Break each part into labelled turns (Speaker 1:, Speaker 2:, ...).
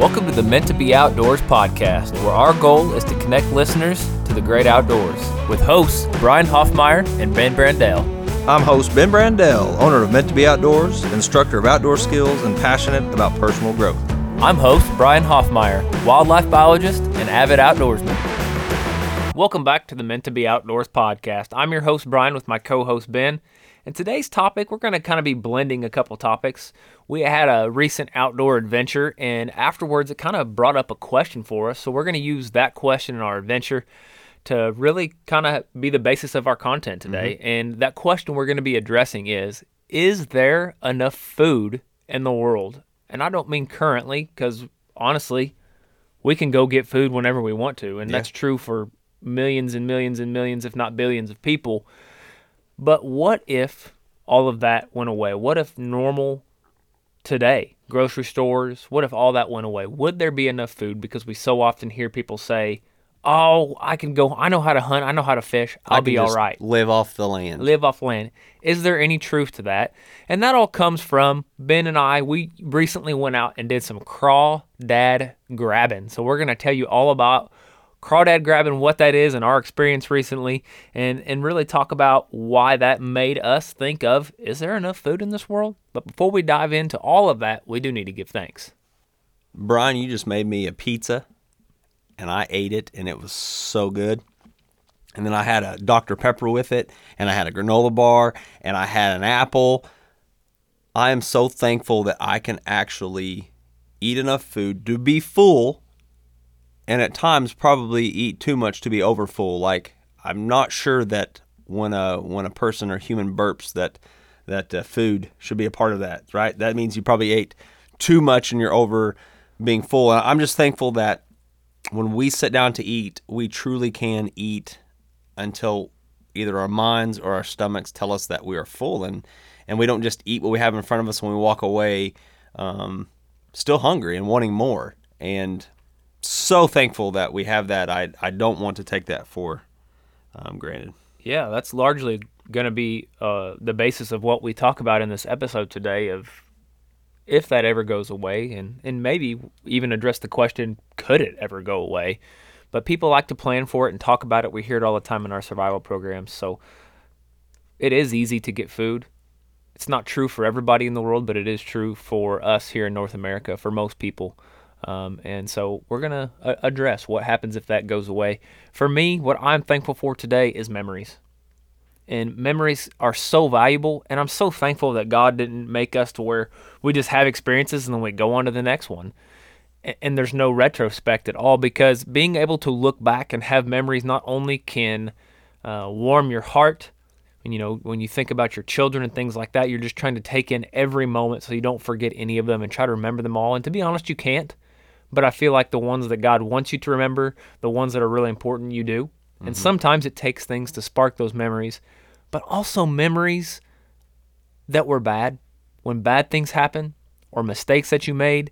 Speaker 1: Welcome to the Meant to Be Outdoors podcast, where our goal is to connect listeners to the great outdoors with hosts Brian Hoffmeyer and Ben Brandell.
Speaker 2: I'm host Ben Brandell, owner of Meant to Be Outdoors, instructor of outdoor skills, and passionate about personal growth.
Speaker 1: I'm host Brian Hoffmeyer, wildlife biologist and avid outdoorsman. Welcome back to the Meant to Be Outdoors podcast. I'm your host Brian with my co-host Ben. And today's topic, we're going to kind of be blending a couple topics. We had a recent outdoor adventure, and afterwards, it kind of brought up a question for us. So, we're going to use that question in our adventure to really kind of be the basis of our content today. Mm-hmm. And that question we're going to be addressing is Is there enough food in the world? And I don't mean currently, because honestly, we can go get food whenever we want to. And yeah. that's true for millions and millions and millions, if not billions, of people. But what if all of that went away? What if normal today, grocery stores, what if all that went away? Would there be enough food? Because we so often hear people say, Oh, I can go, I know how to hunt, I know how to fish, I'll be all right.
Speaker 3: Live off the land.
Speaker 1: Live off land. Is there any truth to that? And that all comes from Ben and I. We recently went out and did some crawdad grabbing. So we're going to tell you all about crawdad grabbing, what that is, and our experience recently, and and really talk about why that made us think of is there enough food in this world? But before we dive into all of that, we do need to give thanks.
Speaker 3: Brian, you just made me a pizza, and I ate it, and it was so good. And then I had a Dr. Pepper with it, and I had a granola bar, and I had an apple. I am so thankful that I can actually eat enough food to be full and at times probably eat too much to be overfull. Like I'm not sure that when a when a person or human burps that that uh, food should be a part of that, right? That means you probably ate too much and you're over being full. And I'm just thankful that when we sit down to eat, we truly can eat until either our minds or our stomachs tell us that we are full and and we don't just eat what we have in front of us when we walk away um, still hungry and wanting more. And so thankful that we have that. I I don't want to take that for um, granted.
Speaker 1: Yeah, that's largely going to be uh, the basis of what we talk about in this episode today. Of if that ever goes away, and and maybe even address the question: Could it ever go away? But people like to plan for it and talk about it. We hear it all the time in our survival programs. So it is easy to get food. It's not true for everybody in the world, but it is true for us here in North America, for most people. Um, and so we're going to uh, address what happens if that goes away. For me, what I'm thankful for today is memories. And memories are so valuable. And I'm so thankful that God didn't make us to where we just have experiences and then we go on to the next one. And, there's no retrospect at all because being able to look back and have memories not only can uh, warm your heart, and you know, when you think about your children and things like that, you're just trying to take in every moment so you don't forget any of them and try to remember them all. And to be honest, you can't but I feel like the ones that God wants you to remember, the ones that are really important, you do. Mm-hmm. And sometimes it takes things to spark those memories, but also memories that were bad. When bad things happen or mistakes that you made,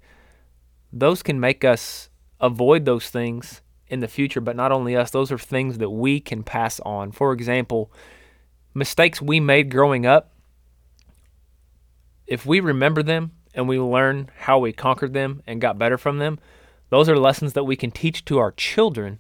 Speaker 1: those can make us avoid those things in the future, but not only us, those are things that we can pass on. For example, mistakes we made growing up, if we remember them and we learn how we conquered them and got better from them, those are lessons that we can teach to our children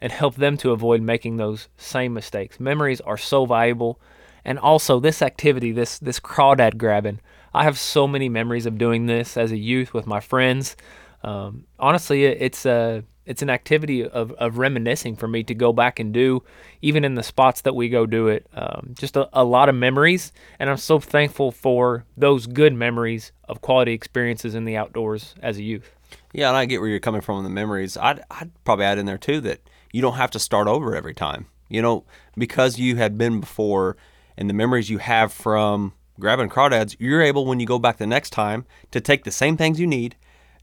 Speaker 1: and help them to avoid making those same mistakes. Memories are so valuable. And also this activity, this this crawdad grabbing, I have so many memories of doing this as a youth with my friends. Um, honestly, it's a it's an activity of, of reminiscing for me to go back and do, even in the spots that we go do it. Um, just a, a lot of memories, and I'm so thankful for those good memories of quality experiences in the outdoors as a youth.
Speaker 3: Yeah, and I get where you're coming from in the memories. I'd, I'd probably add in there too that you don't have to start over every time. You know, because you had been before and the memories you have from grabbing crawdads, you're able when you go back the next time to take the same things you need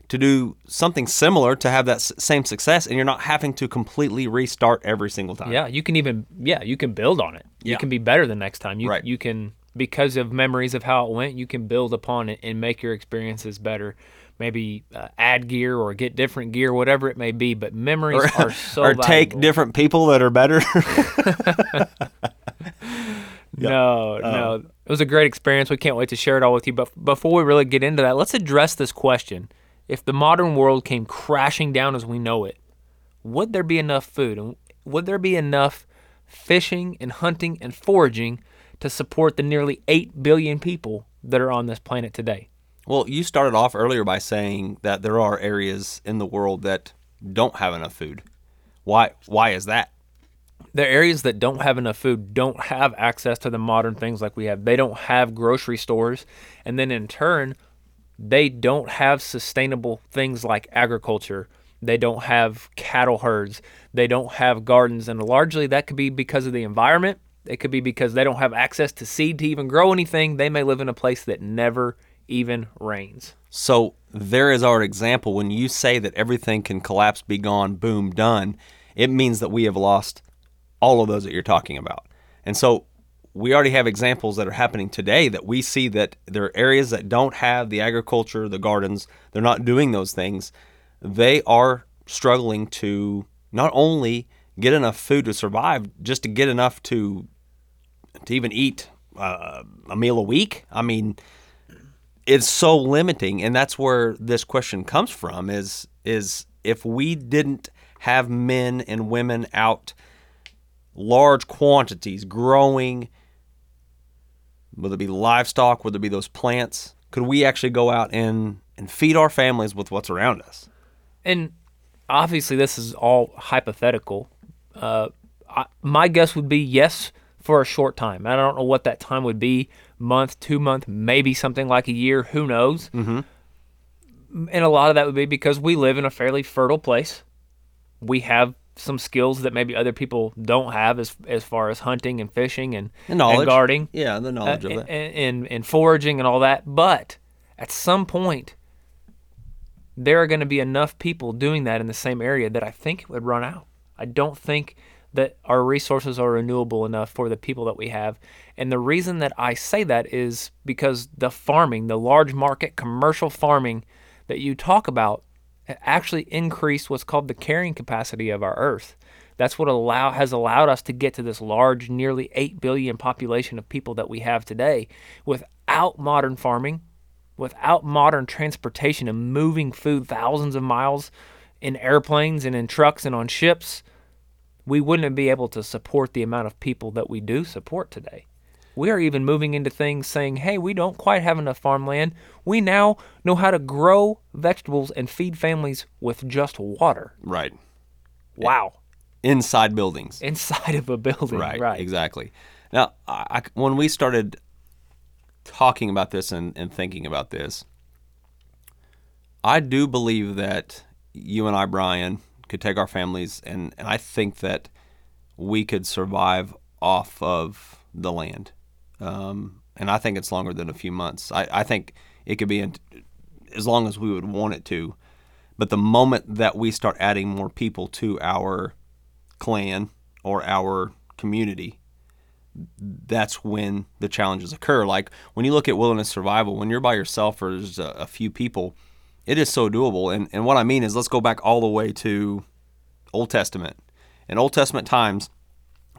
Speaker 3: to do something similar to have that s- same success and you're not having to completely restart every single time.
Speaker 1: Yeah, you can even yeah, you can build on it. You can be better the next time. You
Speaker 3: right.
Speaker 1: you can because of memories of how it went, you can build upon it and make your experiences better. Maybe uh, add gear or get different gear, whatever it may be. But memories
Speaker 3: or,
Speaker 1: are so
Speaker 3: or
Speaker 1: valuable.
Speaker 3: take different people that are better.
Speaker 1: No,
Speaker 3: Um,
Speaker 1: no. It was a great experience. We can't wait to share it all with you. But before we really get into that, let's address this question if the modern world came crashing down as we know it, would there be enough food? And would there be enough fishing and hunting and foraging to support the nearly 8 billion people that are on this planet today?
Speaker 3: Well, you started off earlier by saying that there are areas in the world that don't have enough food. Why why is that?
Speaker 1: the areas that don't have enough food don't have access to the modern things like we have. They don't have grocery stores. And then in turn, they don't have sustainable things like agriculture. They don't have cattle herds. They don't have gardens. And largely that could be because of the environment. It could be because they don't have access to seed to even grow anything. They may live in a place that never even rains.
Speaker 3: So there is our example. When you say that everything can collapse, be gone, boom, done, it means that we have lost all of those that you're talking about. And so we already have examples that are happening today that we see that there are areas that don't have the agriculture, the gardens, they're not doing those things. They are struggling to not only get enough food to survive, just to get enough to to even eat uh, a meal a week. I mean, it's so limiting, and that's where this question comes from. Is is if we didn't have men and women out large quantities growing, whether it be livestock, whether it be those plants, could we actually go out and, and feed our families with what's around us?
Speaker 1: And obviously, this is all hypothetical. Uh, I, my guess would be yes for a short time. I don't know what that time would be month, two month, maybe something like a year. Who knows? Mm-hmm. And a lot of that would be because we live in a fairly fertile place. We have some skills that maybe other people don't have as as far as hunting and fishing and,
Speaker 3: knowledge.
Speaker 1: and guarding
Speaker 3: Yeah, the knowledge
Speaker 1: uh,
Speaker 3: of
Speaker 1: and,
Speaker 3: it.
Speaker 1: and, and foraging and all that. But at some point, there are going to be enough people doing that in the same area that I think it would run out. I don't think that our resources are renewable enough for the people that we have. And the reason that I say that is because the farming, the large market commercial farming that you talk about, actually increased what's called the carrying capacity of our earth. That's what allow has allowed us to get to this large, nearly 8 billion population of people that we have today. Without modern farming, without modern transportation and moving food thousands of miles in airplanes and in trucks and on ships, we wouldn't be able to support the amount of people that we do support today. We are even moving into things saying, hey, we don't quite have enough farmland. We now know how to grow vegetables and feed families with just water.
Speaker 3: Right.
Speaker 1: Wow.
Speaker 3: Inside buildings.
Speaker 1: Inside of a building.
Speaker 3: Right,
Speaker 1: Right.
Speaker 3: exactly. Now, I, when we started talking about this and, and thinking about this, I do believe that you and I, Brian, could take our families, and, and I think that we could survive off of the land. Um, and I think it's longer than a few months. I, I think it could be in, as long as we would want it to. But the moment that we start adding more people to our clan or our community, that's when the challenges occur. Like when you look at wilderness survival, when you're by yourself or there's a, a few people, it is so doable. And, and what I mean is, let's go back all the way to Old Testament. In Old Testament times,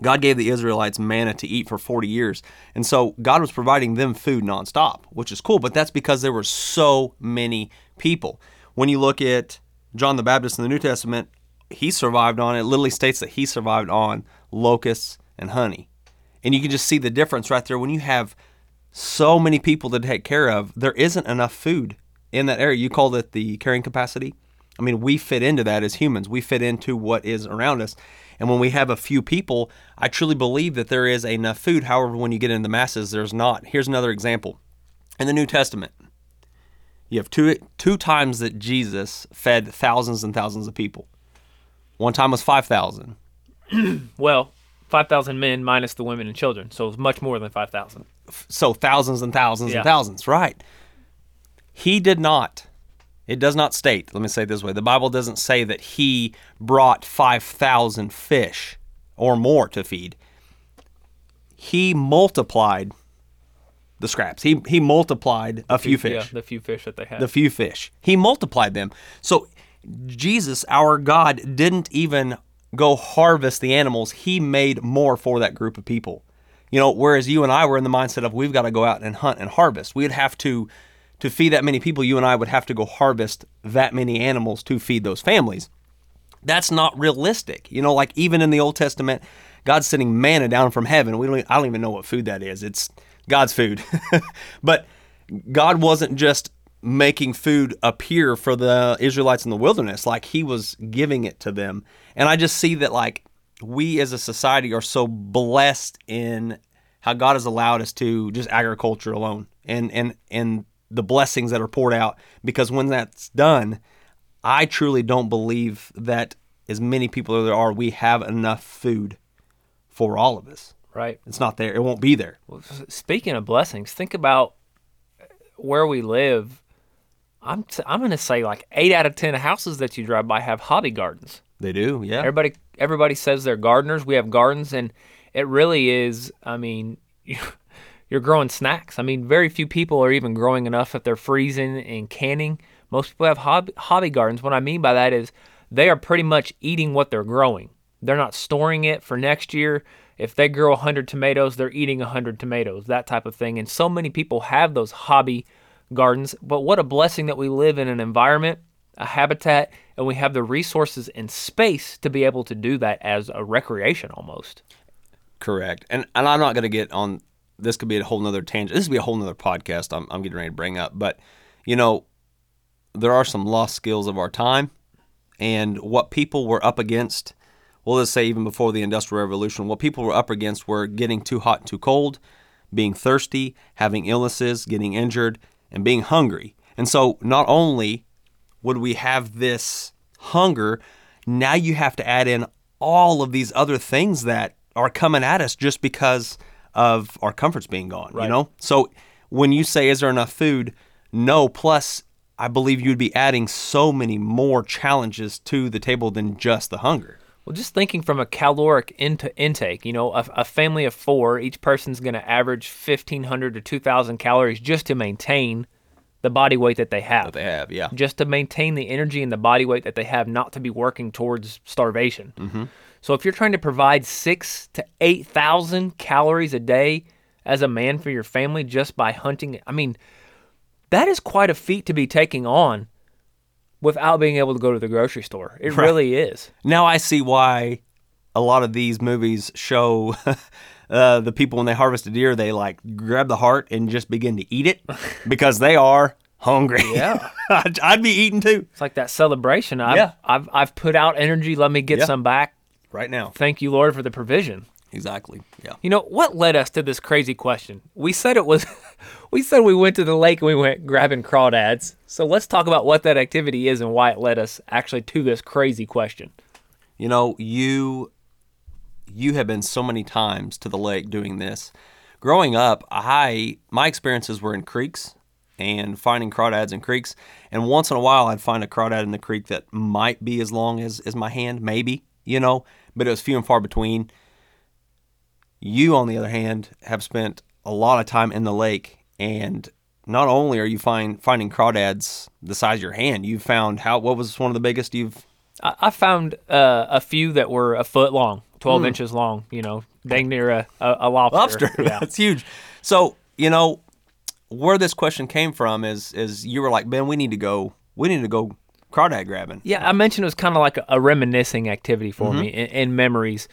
Speaker 3: God gave the Israelites manna to eat for 40 years. And so God was providing them food nonstop, which is cool, but that's because there were so many people. When you look at John the Baptist in the New Testament, he survived on, it literally states that he survived on locusts and honey. And you can just see the difference right there. When you have so many people to take care of, there isn't enough food in that area. You called it the carrying capacity. I mean, we fit into that as humans. We fit into what is around us. And when we have a few people, I truly believe that there is enough food. However, when you get into the masses, there's not. Here's another example. In the New Testament, you have two two times that Jesus fed thousands and thousands of people. One time was 5,000.
Speaker 1: Well, 5,000 men minus the women and children. So it's much more than 5,000.
Speaker 3: So thousands and thousands
Speaker 1: Yeah.
Speaker 3: and thousands, right? He did not. It does not state, let me say it this way. The Bible doesn't say that he brought 5,000 fish or more to feed. He multiplied the scraps. He he multiplied a few fish.
Speaker 1: Yeah, the few fish that they had.
Speaker 3: the few fish. He multiplied them. So Jesus, our God, didn't even go harvest the animals. He made more for that group of people. You know, whereas you and I were in the mindset of we've got to go out and hunt and harvest. We'd have to to feed that many people, you and I would have to go harvest that many animals to feed those families. That's not realistic. You know, like even in the Old Testament, God's sending manna down from heaven. We don't. I don't even know what food that is. It's God's food, but God wasn't just making food appear for the Israelites in the wilderness. Like He was giving it to them. And I just see that like we as a society are so blessed in how God has allowed us to just agriculture alone and and and the blessings that are poured out because when that's done I truly don't believe that as many people as there are we have enough food for all of us
Speaker 1: Right.
Speaker 3: it's not there it won't be there
Speaker 1: Well, speaking of blessings, think about where we live. I'm t- I'm going to say like eight out of ten houses that you drive by have hobby gardens.
Speaker 3: they do yeah
Speaker 1: Everybody everybody says they're gardeners. We have gardens, and it really is. I mean, you're growing snacks. I mean, very few people are even growing enough that they're freezing and canning. Most people have hobby, hobby gardens. What I mean by that is they are pretty much eating what they're growing. They're not storing it for next year. If they grow 100 tomatoes, they're eating 100 tomatoes, that type of thing. And so many people have those hobby gardens. But what a blessing that we live in an environment, a habitat, and we have the resources and space to be able to do that as a recreation almost.
Speaker 3: Correct. And and I'm not going to get on. This could be a whole nother tangent. This would be a whole nother podcast. I'm I'm getting ready to bring up. But you know, there are some lost skills of our time, and what people were up against. Well, let's say even before the Industrial Revolution, what people were up against were getting too hot and too cold, being thirsty, having illnesses, getting injured, and being hungry. And so, not only would we have this hunger, now you have to add in all of these other things that are coming at us just because of our comforts being gone, you know? So when you say is there enough food? No, plus I believe you'd be adding so many more challenges to the table than just the hunger.
Speaker 1: Well, just thinking from a caloric into intake, you know, a, a family of four, each person's going to average 1,500 to 2,000 calories just to maintain the body weight that they have.
Speaker 3: That they have, yeah.
Speaker 1: Just to maintain the energy and the body weight that they have, not to be working towards starvation. Mm-hmm. So if you're trying to provide six to 8,000 calories a day as a man for your family just by hunting, I mean, that is quite a feat to be taking on without being able to go to the grocery store. It really is.
Speaker 3: Now I see why a lot of these movies show uh, the people when they harvest a deer, they like grab the heart and just begin to eat it because they are hungry.
Speaker 1: Yeah.
Speaker 3: I'd, I'd be eating too
Speaker 1: It's like that celebration. I've,
Speaker 3: Yeah.
Speaker 1: I've, I've put out energy. Let me get
Speaker 3: Yeah.
Speaker 1: some back.
Speaker 3: Right now.
Speaker 1: Thank you, Lord, for the provision.
Speaker 3: Exactly. Yeah.
Speaker 1: You know, what led us to this crazy question? We said it was, we said we went to the lake and we went grabbing crawdads. So let's talk about what that activity is and why it led us actually to this crazy question.
Speaker 3: You know, you you have been so many times to the lake doing this. Growing up, I my experiences were in creeks and finding crawdads in creeks. And once in a while, I'd find a crawdad in the creek that might be as long as, as my hand, maybe, you know, but it was few and far between. You, on the other hand, have spent a lot of time in the lake, and not only are you find, finding crawdads the size of your hand, you've found how what was one of the biggest you've
Speaker 1: I, I found uh, a few that were a foot long, 12 inches long, you know, dang near a, a, a lobster.
Speaker 3: lobster.
Speaker 1: Yeah.
Speaker 3: That's huge. So you know where this question came from is is you were like Ben, we need to go. We need to go crawdad grabbing.
Speaker 1: Yeah, I mentioned it was kind of like a, a reminiscing activity for me in, in memories.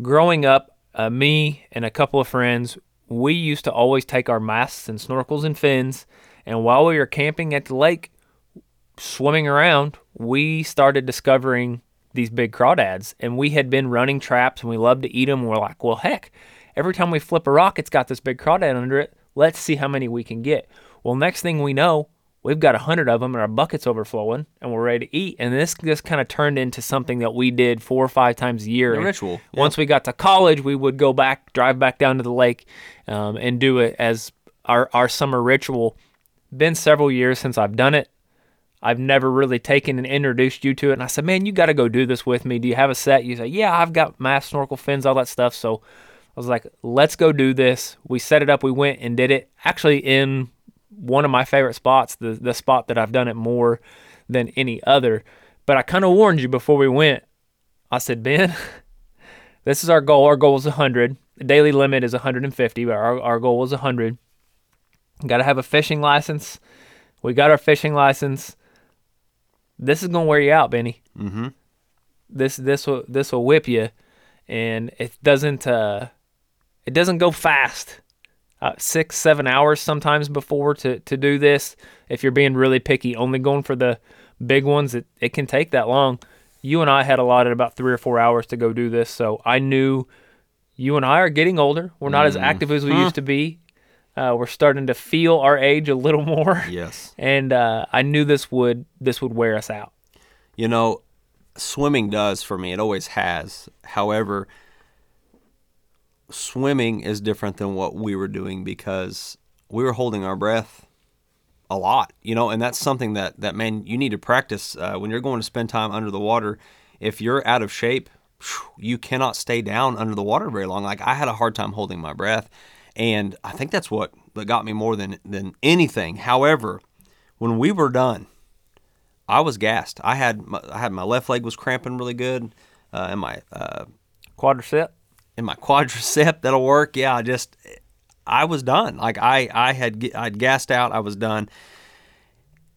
Speaker 1: Growing up, uh, me and a couple of friends, we used to always take our masks and snorkels and fins, and while we were camping at the lake, swimming around, we started discovering these big crawdads, and we had been running traps, and we loved to eat them. We're like, well, heck, every time we flip a rock, it's got this big crawdad under it. Let's see how many we can get. Well, next thing we know, we've got a hundred of them, and our bucket's overflowing, and we're ready to eat. And this just kind of turned into something that we did four or five times a year.
Speaker 3: A ritual.
Speaker 1: Once we got to college, we would go back, drive back down to the lake, um, and do it as our our summer ritual. Been several years since I've done it. I've never really taken and introduced you to it. And I said, man, you got to go do this with me. Do you have a set? You say, yeah, I've got mask, snorkel, fins, all that stuff. So I was like, let's go do this. We set it up. We went and did it actually in one of my favorite spots, the, the spot that I've done it more than any other. But I kind of warned you before we went. I said, Ben, this is our goal. Our goal is 100. The daily limit is 150, but our, our goal is 100. Got to have a fishing license. We got our fishing license. This is gonna wear you out, Benny.
Speaker 3: Mm-hmm.
Speaker 1: This this will this will whip you, and it doesn't uh, it doesn't go fast. Uh, six seven hours sometimes before to to do this. If you're being really picky, only going for the big ones, it it can take that long. You and I had allotted about three or four hours to go do this, so I knew you and I are getting older. We're not as active as we used to be. Uh, we're starting to feel our age a little more,
Speaker 3: Yes.
Speaker 1: and uh, I knew this would this would wear us out.
Speaker 3: You know, swimming does for me. It always has. However, swimming is different than what we were doing because we were holding our breath a lot, you know, and that's something that that man you need to practice uh, when you're going to spend time under the water. If you're out of shape, you cannot stay down under the water very long. Like I had a hard time holding my breath, and I think that's what that got me more than than anything. However, when we were done, I was gassed. I had my, I had my left leg was cramping really good, uh, and my uh,
Speaker 1: Quadricep.
Speaker 3: In my quadricep that'll work. Yeah, I just I was done. Like I I had I'd gassed out. I was done.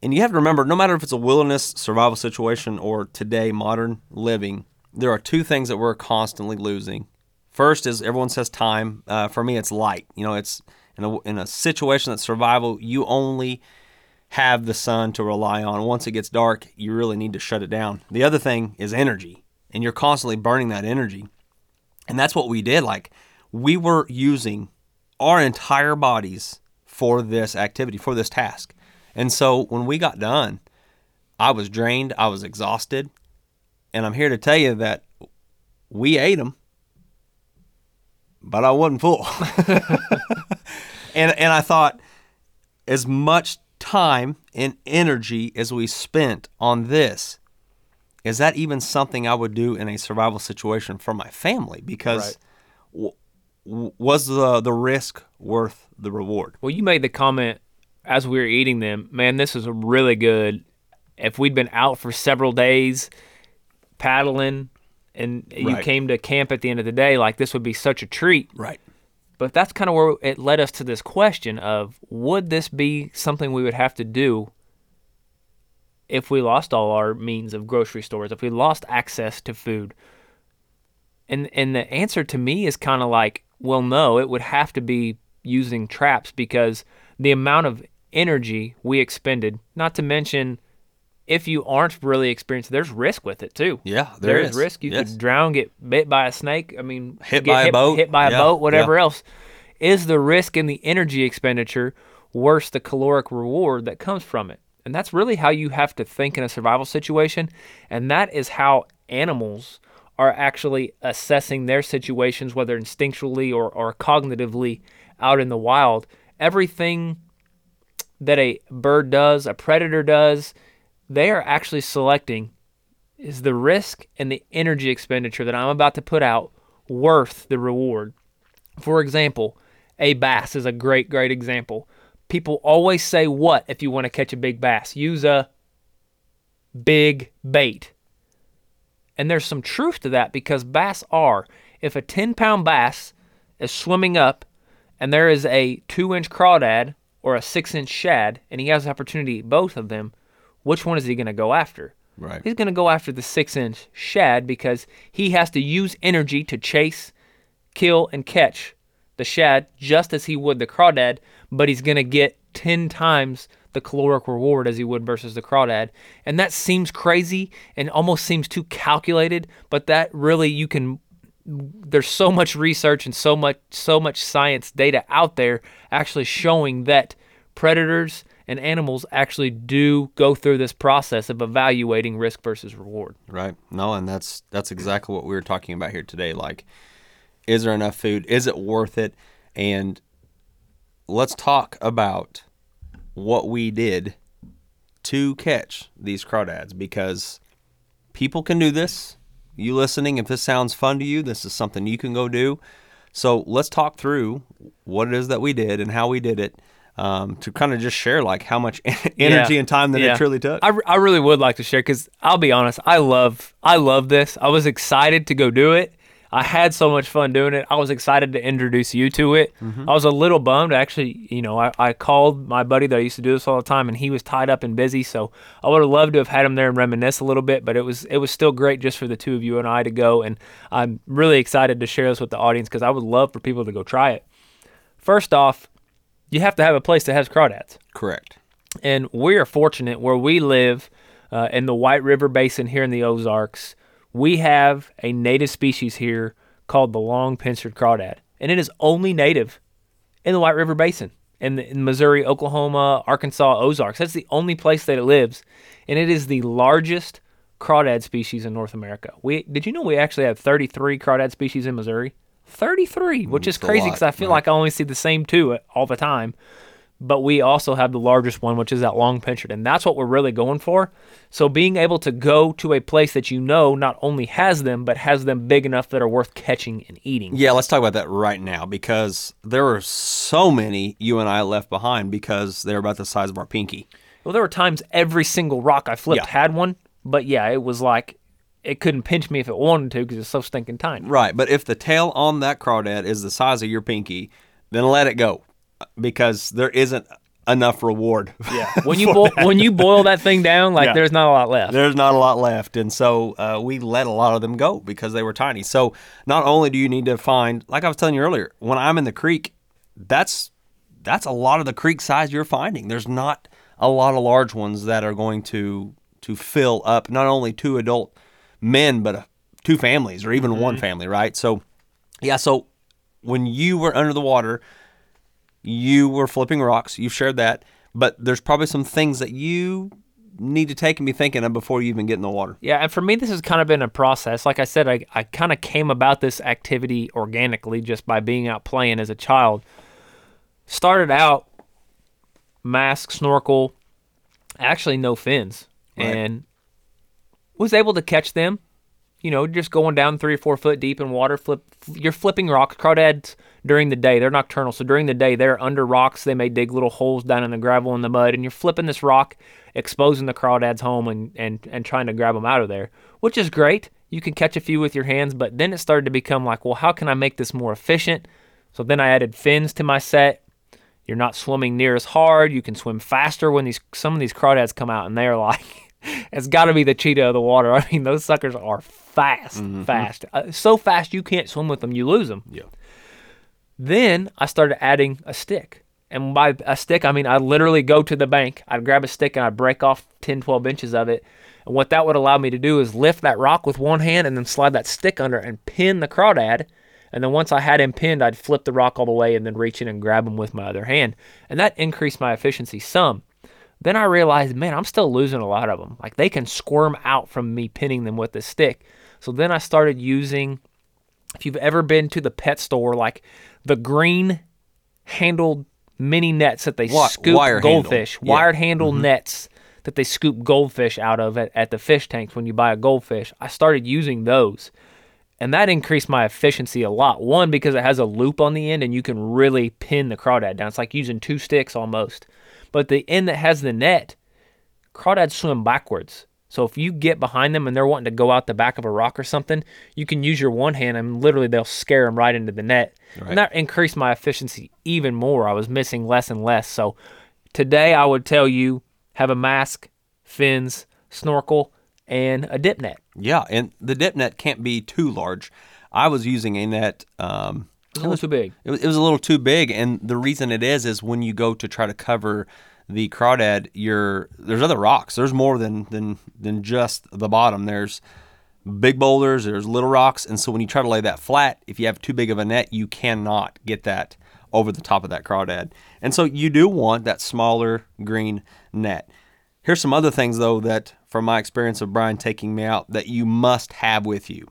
Speaker 3: And you have to remember, no matter if it's a wilderness survival situation or today modern living, there are two things that we're constantly losing. First is everyone says time. Uh, for me, it's light. You know, it's in a, in a situation that's survival. You only have the sun to rely on. Once it gets dark, you really need to shut it down. The other thing is energy, and you're constantly burning that energy. And that's what we did. Like we were using our entire bodies for this activity, for this task. And so when we got done, I was drained, I was exhausted, and I'm here to tell you that we ate them, but I wasn't full. and and I thought as much time and energy as we spent on this, is that even something I would do in a survival situation for my family? Because w- w- was the the risk worth the reward?
Speaker 1: Well, you made the comment as we were eating them, man, this is really good. If we'd been out for several days paddling and you came to camp at the end of the day, like this would be such a treat.
Speaker 3: Right.
Speaker 1: But that's kind of where it led us to this question of would this be something we would have to do if we lost all our means of grocery stores, if we lost access to food? And and the answer to me is kind of like, well, no, it would have to be using traps because the amount of energy we expended, not to mention if you aren't really experienced, there's risk with it too.
Speaker 3: Yeah, there
Speaker 1: There's
Speaker 3: is.
Speaker 1: risk. You
Speaker 3: Yes.
Speaker 1: could drown, get bit by a snake. I mean,
Speaker 3: Hit
Speaker 1: get
Speaker 3: by a boat.
Speaker 1: hit by a
Speaker 3: Yeah,
Speaker 1: boat, whatever
Speaker 3: yeah.
Speaker 1: else. Is the risk and the energy expenditure worse the caloric reward that comes from it? And that's really how you have to think in a survival situation. And that is how animals are actually assessing their situations, whether instinctually or, or cognitively out in the wild. Everything that a bird does, a predator does, they are actually selecting is the risk and the energy expenditure that I'm about to put out worth the reward? For example, a bass is a great, great example. People always say, What if you want to catch a big bass? Use a big bait. And there's some truth to that because bass are. If a 10 pound bass is swimming up and there is a 2 inch crawdad or a 6 inch shad and he has the opportunity to eat both of them, which one is he going to go after?
Speaker 3: Right.
Speaker 1: He's going to go after the 6 inch shad because he has to use energy to chase, kill, and catch the shad just as he would the crawdad, but he's going to get 10 times the caloric reward as he would versus the crawdad. And that seems crazy and almost seems too calculated, but that really you can there's so much research and so much so much science data out there actually showing that predators and animals actually do go through this process of evaluating risk versus reward.
Speaker 3: Right. No, and that's that's exactly what we were talking about here today. Like, is there enough food? Is it worth it? And let's talk about what we did to catch these crawdads because people can do this. You listening, if this sounds fun to you, this is something you can go do. So let's talk through what it is that we did and how we did it um, to kind of just share like how much energy
Speaker 1: Yeah.
Speaker 3: and time that
Speaker 1: Yeah.
Speaker 3: it truly took.
Speaker 1: I, I really would like to share because I'll be honest, I love I love this. I was excited to go do it. I had so much fun doing it. I was excited to introduce you to it. I was a little bummed, actually. You know, I, I called my buddy that I used to do this all the time, and he was tied up and busy. So I would have loved to have had him there and reminisce a little bit, but it was it was still great just for the two of you and I to go. And I'm really excited to share this with the audience because I would love for people to go try it. First off, you have to have a place that has crawdads.
Speaker 3: Correct.
Speaker 1: And we are fortunate where we live uh, in the White River Basin here in the Ozarks. We have a native species here called the long pincered crawdad, and it is only native in the White River Basin in, the, in Missouri, Oklahoma, Arkansas, Ozarks. That's the only place that it lives, and it is the largest crawdad species in North America. We did you know we actually have 33 crawdad species in Missouri? 33, which is crazy because I feel
Speaker 3: right.
Speaker 1: like I only see the same two all the time but we also have the largest one, which is that long pincered, and that's what we're really going for. So being able to go to a place that you know not only has them, but has them big enough that are worth catching and eating.
Speaker 3: Yeah, let's talk about that right now because there are so many you and I left behind because they're about the size of our pinky.
Speaker 1: Well, there were times every single rock I flipped
Speaker 3: Yeah.
Speaker 1: had one, but yeah, it was like it couldn't pinch me if it wanted to because it's so stinking tiny.
Speaker 3: Right, but if the tail on that crawdad is the size of your pinky, then let it go because there isn't enough reward.
Speaker 1: Yeah, when you bo- when you boil that thing down, like
Speaker 3: Yeah.
Speaker 1: there's not a lot left.
Speaker 3: There's not a lot left, and so uh, we let a lot of them go because they were tiny. So not only do you need to find, like I was telling you earlier, when I'm in the creek, that's that's a lot of the creek size you're finding. There's not a lot of large ones that are going to to fill up not only two adult men but uh, two families or even one family, right? So yeah, so when you were under the water, you were flipping rocks. You've shared that, but there's probably some things that you need to take and be thinking of before you even get in the water.
Speaker 1: Yeah, and for me, this has kind of been a process. Like I said, I, I kind of came about this activity organically just by being out playing as a child. Started out mask, snorkel, actually no fins,
Speaker 3: Right.
Speaker 1: and was able to catch them. You know, just going down three or four foot deep in water. Flip, you're flipping rocks. Crawdads during the day, they're nocturnal, so during the day they're under rocks. They may dig little holes down in the gravel and the mud, and you're flipping this rock, exposing the crawdads home and and and trying to grab them out of there, which is great. You can catch a few with your hands, but then it started to become like, well, how can I make this more efficient? So then I added fins to my set. You're not swimming near as hard. You can swim faster when these some of these crawdads come out, and they're like, it's got to be the cheetah of the water. I mean, those suckers are fast, fast, uh, so fast you can't swim with them. You lose them.
Speaker 3: Yeah.
Speaker 1: Then I started adding a stick. And by a stick, I mean I literally go to the bank, I'd grab a stick and I'd break off 10, 12 inches of it. And what that would allow me to do is lift that rock with one hand and then slide that stick under and pin the crawdad. And then once I had him pinned, I'd flip the rock all the way and then reach in and grab him with my other hand. And that increased my efficiency some. Then I realized, man, I'm still losing a lot of them. Like they can squirm out from me pinning them with the stick. So then I started using if you've ever been to the pet store, like the green handled mini nets that they scoop
Speaker 3: wire handle.
Speaker 1: goldfish,
Speaker 3: Yeah. Mm-hmm.
Speaker 1: wired handle nets that they scoop goldfish out of at, at the fish tanks when you buy a goldfish. I started using those. And that increased my efficiency a lot. One, because it has a loop on the end and you can really pin the crawdad down. It's like using two sticks almost. But the end that has the net, crawdads swim backwards. So if you get behind them and they're wanting to go out the back of a rock or something, you can use your one hand and literally they'll scare them right into the net.
Speaker 3: Right.
Speaker 1: And that increased my efficiency even more. I was missing less and less. So today I would tell you have a mask, fins, snorkel, and a dip net.
Speaker 3: Yeah, and the dip net can't be too large. I was using a net. Um,
Speaker 1: It's a little too big.
Speaker 3: it was, it was a little too big, and the reason it is is when you go to try to cover the crawdad, you're there's other rocks. There's more than than than just the bottom. There's big boulders. There's little rocks, and so when you try to lay that flat, if you have too big of a net, you cannot get that over the top of that crawdad. And so you do want that smaller green net. Here's some other things though that from my experience of Brian taking me out that you must have with you.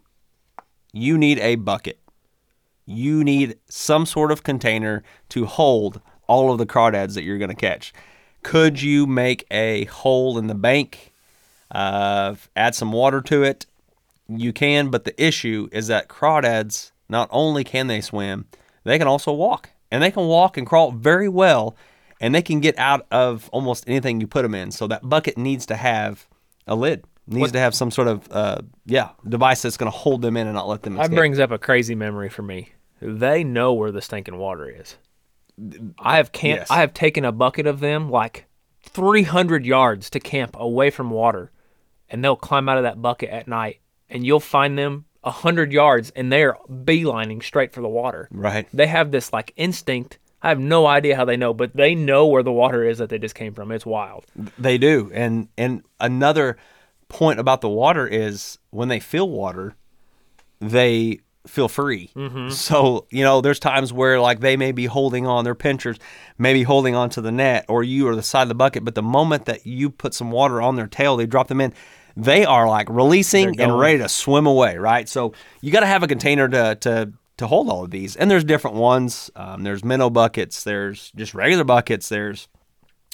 Speaker 3: You need a bucket. You need some sort of container to hold all of the crawdads that you're going to catch. Could you make a hole in the bank? Uh, add some water to it. You can, but the issue is that crawdads not only can they swim, they can also walk, and they can walk and crawl very well, and they can get out of almost anything you put them in. So that bucket needs to have a lid Needs to have some sort of uh, yeah device that's going to hold them in and not let them
Speaker 1: That brings up a crazy memory for me. They know where the stinking water is. I have camp.
Speaker 3: Yes.
Speaker 1: I have taken a bucket of them like 300 yards to camp away from water, and they'll climb out of that bucket at night, and you'll find them a hundred yards, and they're beelining straight for the water.
Speaker 3: right.
Speaker 1: They have this like instinct. I have no idea how they know, but they know where the water is that they just came from. It's wild.
Speaker 3: They do. And and another point about the water is when they feel water, they feel free. So, you know, there's times where like they may be holding on, their pinchers maybe holding on to the net or you or the side of the bucket, but the moment that you put some water on their tail, they drop them in. They are like releasing and ready to swim away, right? So you got to have a container to to to hold all of these, and there's different ones. Um, there's minnow buckets. There's just regular buckets. There's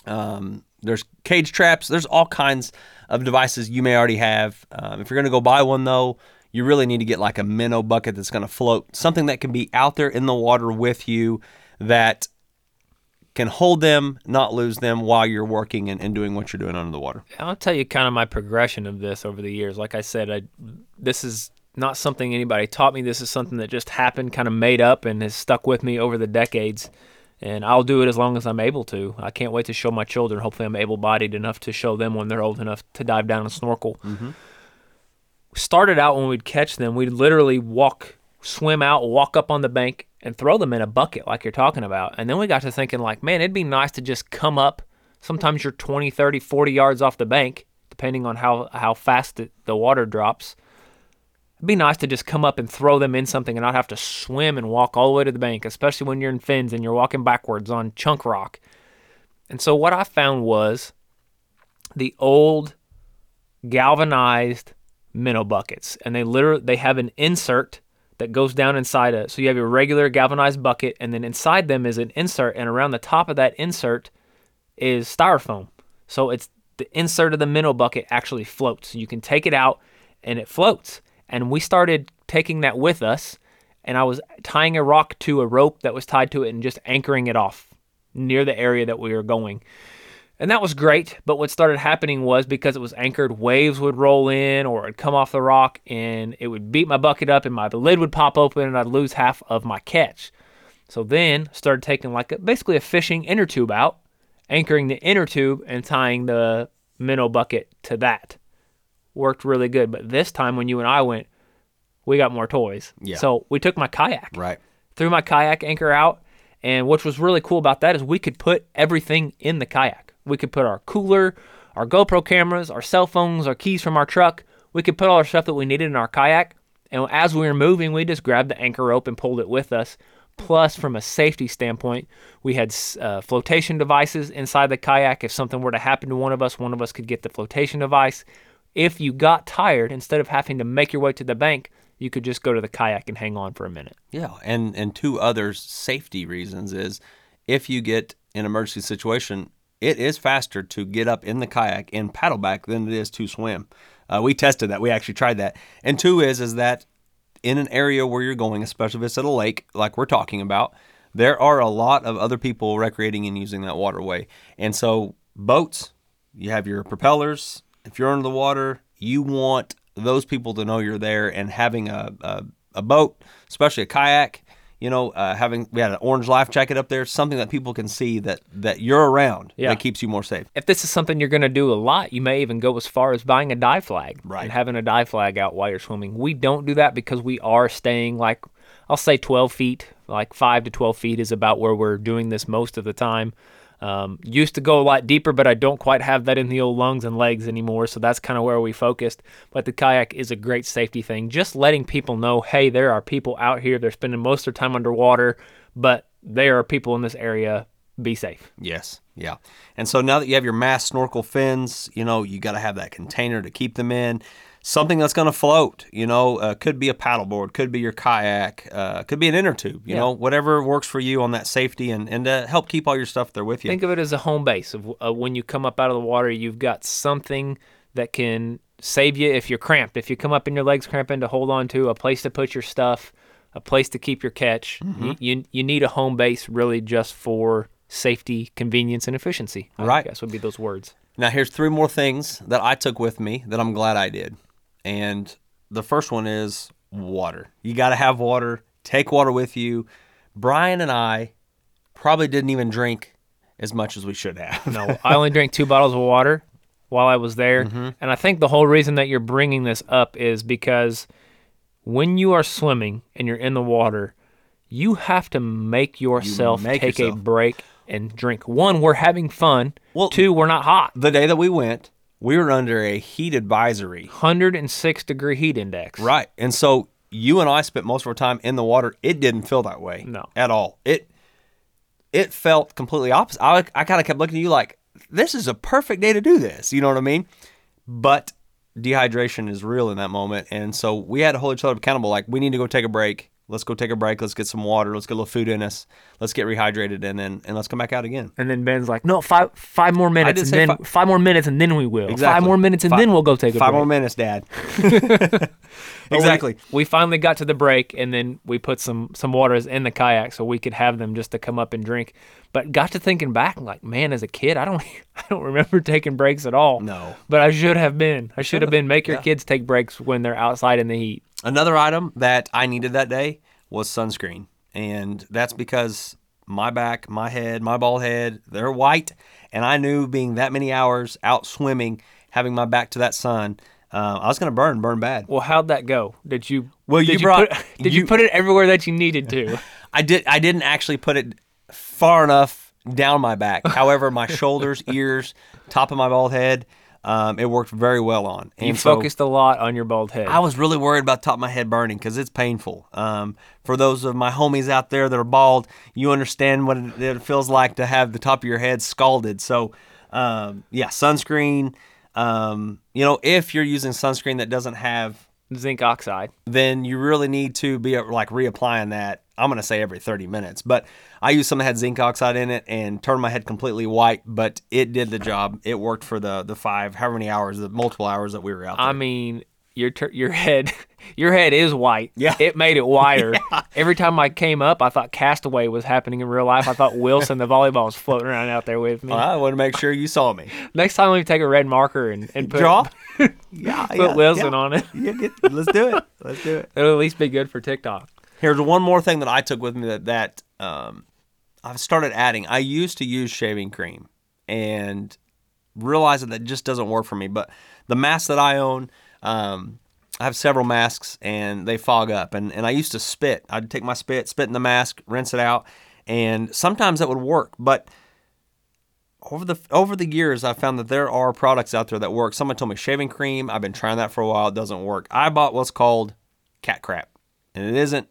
Speaker 3: um, there's cage traps. There's all kinds of devices you may already have. Um, if you're going to go buy one, though, you really need to get like a minnow bucket that's going to float, something that can be out there in the water with you that can hold them, not lose them while you're working and, and doing what you're doing under the water.
Speaker 1: I'll tell you kind of my progression of this over the years. Like I said, I this is not something anybody taught me. This is something that just happened, kind of made up, and has stuck with me over the decades. And I'll do it as long as I'm able to. I can't wait to show my children. Hopefully, I'm able-bodied enough to show them when they're old enough to dive down and snorkel. Mm-hmm. Started out when we'd catch them, we'd literally walk, swim out, walk up on the bank, and throw them in a bucket like you're talking about. And then we got to thinking, like, man, it'd be nice to just come up. Sometimes you're 20, 30, 40 yards off the bank, depending on how, how fast the, the water drops. It'd be nice to just come up and throw them in something and not have to swim and walk all the way to the bank, especially when you're in fins and you're walking backwards on chunk rock. And so what I found was the old galvanized minnow buckets, and they literally they have an insert that goes down inside it. So you have your regular galvanized bucket, and then inside them is an insert, and around the top of that insert is styrofoam. So it's the insert of the minnow bucket actually floats. You can take it out, and it floats. And we started taking that with us, and I was tying a rock to a rope that was tied to it and just anchoring it off near the area that we were going. And that was great, but what started happening was because it was anchored, waves would roll in or it'd come off the rock and it would beat my bucket up and my lid would pop open and I'd lose half of my catch. So then started taking like a, basically a fishing inner tube out, anchoring the inner tube and tying the minnow bucket to that. Worked really good, but this time when you and I went, we got more toys.
Speaker 3: Yeah.
Speaker 1: So we took my kayak
Speaker 3: Right.
Speaker 1: threw my kayak anchor out. And what was really cool about that is we could put everything in the kayak. We could put our cooler, our GoPro cameras, our cell phones, our keys from our truck. We could put all our stuff that we needed in our kayak. And as we were moving, we just grabbed the anchor rope and pulled it with us. Plus, from a safety standpoint, we had uh, flotation devices inside the kayak. If something were to happen to one of us, one of us could get the flotation device. If you got tired, instead of having to make your way to the bank, you could just go to the kayak and hang on for a minute.
Speaker 3: Yeah, and and two other safety reasons is if you get an emergency situation, it is faster to get up in the kayak and paddle back than it is to swim. Uh, we tested that. We actually tried that. And two is is that in an area where you're going, especially if it's at a lake like we're talking about, there are a lot of other people recreating and using that waterway. And so boats, you have your propellers. If you're under the water, you want those people to know you're there and having a, a, a boat, especially a kayak, you know, uh, having we had an orange life jacket up there, something that people can see that that you're around
Speaker 1: Yeah.
Speaker 3: that keeps you more safe.
Speaker 1: if this is something you're going to do a lot, you may even go as far as buying a dive flag
Speaker 3: Right.
Speaker 1: and having a dive flag out while you're swimming. We don't do that because we are staying like I'll say 12 feet, like five to 12 feet is about where we're doing this most of the time. Um, used to go a lot deeper, but I don't quite have that in the old lungs and legs anymore. So that's kind of where we focused. But the kayak is a great safety thing. Just letting people know, hey, there are people out here. They're spending most of their time underwater, but there are people in this area. Be safe.
Speaker 3: Yes, yeah. And so now that you have your mass snorkel fins, you know, you got to have that container to keep them in. Something that's going to float, you know, uh, could be a paddleboard, could be your kayak, uh, could be an inner tube, you
Speaker 1: Yeah.
Speaker 3: know, whatever works for you on that safety and, and to help keep all your stuff there with you.
Speaker 1: Think of it as a home base. Of uh, when you come up out of the water, you've got something that can save you if you're cramped. If you come up and your legs cramping, to hold on to a place to put your stuff, a place to keep your catch.
Speaker 3: Mm-hmm.
Speaker 1: You, you you need a home base really just for safety, convenience, and efficiency. I
Speaker 3: Right.
Speaker 1: guess would be those words.
Speaker 3: Now, here's three more things that I took with me that I'm glad I did. And the first one is water. You got to have water. Take water with you. Brian and I probably didn't even drink as much as we should have.
Speaker 1: No, I only drank two bottles of water while I was there.
Speaker 3: Mm-hmm.
Speaker 1: And I think the whole reason that you're bringing this up is because when you are swimming and you're in the water, you have to make yourself
Speaker 3: make
Speaker 1: take a break and drink. One, we're having fun.
Speaker 3: Well-
Speaker 1: Two, we're not hot.
Speaker 3: the day that we went, we were under a heat advisory.
Speaker 1: 106 degree heat index.
Speaker 3: Right. And so you and I spent most of our time in the water. It didn't feel that way.
Speaker 1: No.
Speaker 3: At all. It it felt completely opposite. I, I kind of kept looking at you like, this is a perfect day to do this. You know what I mean? But dehydration is real in that moment. And so we had to hold each other accountable. Like, we need to go take a break. Let's go take a break. Let's get some water. Let's get a little food in us. Let's get rehydrated and then and let's come back out again.
Speaker 1: And then Ben's like, no, five five more minutes, and then
Speaker 3: fi-
Speaker 1: five more minutes, and then we will. Five more minutes, and
Speaker 3: Fi-
Speaker 1: then we'll go take a
Speaker 3: Five
Speaker 1: break.
Speaker 3: more minutes, Dad.
Speaker 1: But we-
Speaker 3: exactly.
Speaker 1: We, finally got to the break, and then we put some some waters in the kayak so we could have them just to come up and drink. But got to thinking back, like, man, as a kid, I don't I don't remember taking breaks at all.
Speaker 3: No.
Speaker 1: But I should have been. I should have been. Make your
Speaker 3: yeah.
Speaker 1: kids take breaks when they're outside in the heat.
Speaker 3: Another item that I needed that day was sunscreen. And that's because my back, my head, my bald head, they're white. And I knew being that many hours out swimming, having my back to that sun, uh, I was going to burn, burn bad.
Speaker 1: Well, how'd that go? Did you?
Speaker 3: Well,
Speaker 1: did
Speaker 3: you brought-
Speaker 1: Put, did
Speaker 3: you-
Speaker 1: you put it everywhere that you needed to?
Speaker 3: I did. I didn't actually put it far enough down my back. However, my shoulders, ears, top of my bald head, um, it worked very well on. And
Speaker 1: You
Speaker 3: so-
Speaker 1: focused a lot on your bald head.
Speaker 3: I was really worried about top of my head burning because it's painful. Um, for those of my homies out there that are bald, you understand what it, it feels like to have the top of your head scalded. So, um, yeah, sunscreen. Um, you know, if you're using sunscreen that doesn't have,
Speaker 1: Zinc oxide.
Speaker 3: then you really need to be like reapplying that. I'm gonna say every 30 minutes, but I used some that had zinc oxide in it and turned my head completely white, but it did the job. It worked for the the five, however many hours, the multiple hours that we were out there.
Speaker 1: I mean, your tur your head, your head is white.
Speaker 3: Yeah.
Speaker 1: it made it whiter. Every time I came up, I thought Castaway was happening in real life. I thought Wilson, the volleyball, was floating around out there with me.
Speaker 3: I want to make sure you saw me.
Speaker 1: Next time, we take a red marker and, and put,
Speaker 3: Draw. yeah,
Speaker 1: put Wilson on it.
Speaker 3: Yeah, get, let's do it. Let's do it.
Speaker 1: It'll at least be good for TikTok.
Speaker 3: Here's one more thing that I took with me that that um, I've started adding. I used to use shaving cream and realized that that just doesn't work for me. But the mask that I own, um, I have several masks and they fog up. And, and I used to spit. I'd take my spit, spit in the mask, rinse it out, and sometimes that would work. But over the over the years, I've found that there are products out there that work. Someone told me shaving cream. I've been trying that for a while. It doesn't work. I bought what's called cat crap, and it isn't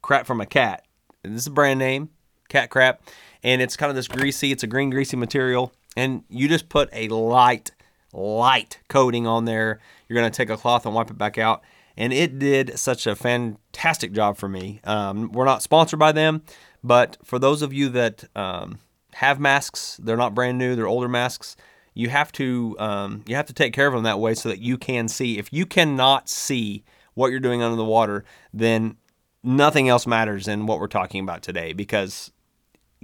Speaker 3: crap from a cat. This is a brand name, cat crap, and it's kind of this greasy. It's a green greasy material, and you just put a light, light coating on there. You're gonna take a cloth and wipe it back out, and it did such a fantastic job for me. Um, we're not sponsored by them, but for those of you that um, have masks, they're not brand new. They're older masks. You have to um, you have to take care of them that way so that you can see. If you cannot see what you're doing under the water, then nothing else matters in what we're talking about today because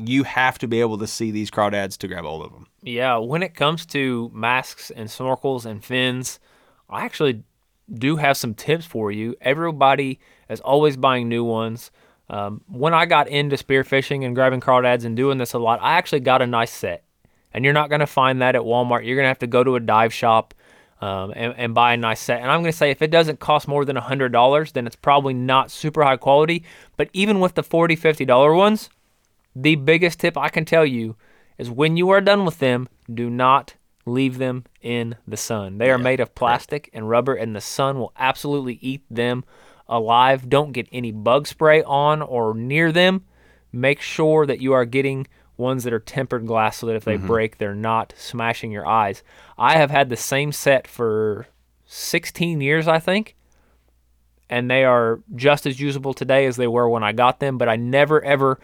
Speaker 3: you have to be able to see these crawdads to grab hold of them.
Speaker 1: Yeah, when it comes to masks and snorkels and fins, I actually do have some tips for you. Everybody is always buying new ones. Um, when I got into spearfishing and grabbing crawdads and doing this a lot, I actually got a nice set. And you're not going to find that at Walmart. You're going to have to go to a dive shop um, and, and buy a nice set. And I'm going to say if it doesn't cost more than $100, then it's probably not super high quality. But even with the $40, $50 ones, the biggest tip I can tell you is when you are done with them, do not leave them in the sun. They are made of plastic and rubber, and the sun will absolutely eat them alive. Don't get any bug spray on or near them. Make sure that you are getting ones that are tempered glass so that if they mm-hmm. break, they're not smashing your eyes. I have had the same set for 16 years, I think and they are just as usable today as they were when I got them. But I never ever,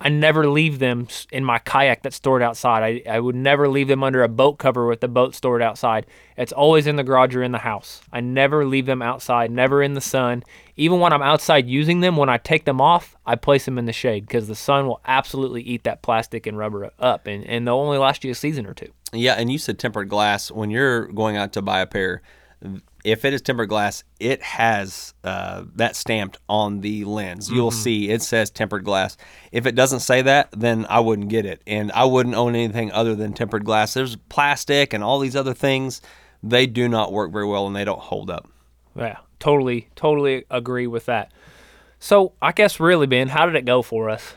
Speaker 1: I never leave them in my kayak that's stored outside. I, I would never leave them under a boat cover with the boat stored outside. It's always in the garage or in the house. I never leave them outside, never in the sun. Even when I'm outside using them, when I take them off, I place them in the shade because the sun will absolutely eat that plastic and rubber up, and, and they'll only last you a season or two.
Speaker 3: Yeah, and you said tempered glass. When you're going out to buy a pair, if it is tempered glass, it has uh, that stamped on the lens. You'll see it says tempered glass. If it doesn't say that, then I wouldn't get it, and I wouldn't own anything other than tempered glass. There's plastic and all these other things. They do not work very well, and they don't hold up.
Speaker 1: Yeah, totally, totally agree with that. So I guess really, Ben, how did it go for us?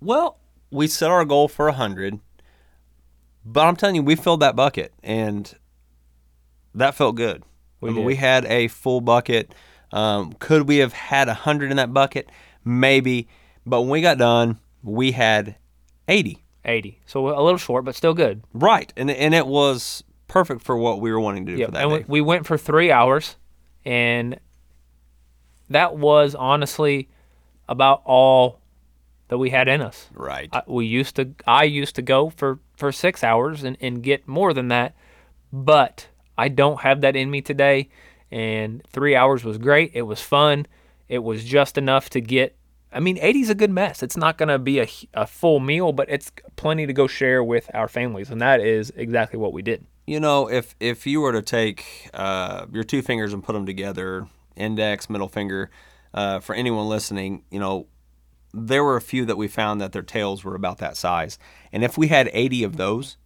Speaker 3: Well, we set our goal for 100, but I'm telling you, we filled that bucket and that felt good.
Speaker 1: We
Speaker 3: I mean, we had a full bucket. Um, could we have had 100 in that bucket? Maybe. But when we got done, we had 80.
Speaker 1: 80. So a little short, but still good.
Speaker 3: Right. And, and it was perfect for what we were wanting to do
Speaker 1: Yeah,
Speaker 3: for that
Speaker 1: and we,
Speaker 3: day.
Speaker 1: we went for three hours, and that was honestly about all that we had in us.
Speaker 3: right.
Speaker 1: I, we used to, I used to go for for six hours and and get more than that, but I don't have that in me today. And three hours was great. It was fun. It was just enough to get. I mean, 80 is a good mess. It's not going to be a, a full meal, but it's plenty to go share with our families, and that is exactly what we did.
Speaker 3: You know, if if you were to take uh, your two fingers and put them together, index, middle finger, uh, for anyone listening, you know, there were a few that we found that their tails were about that size, and if we had 80 of those,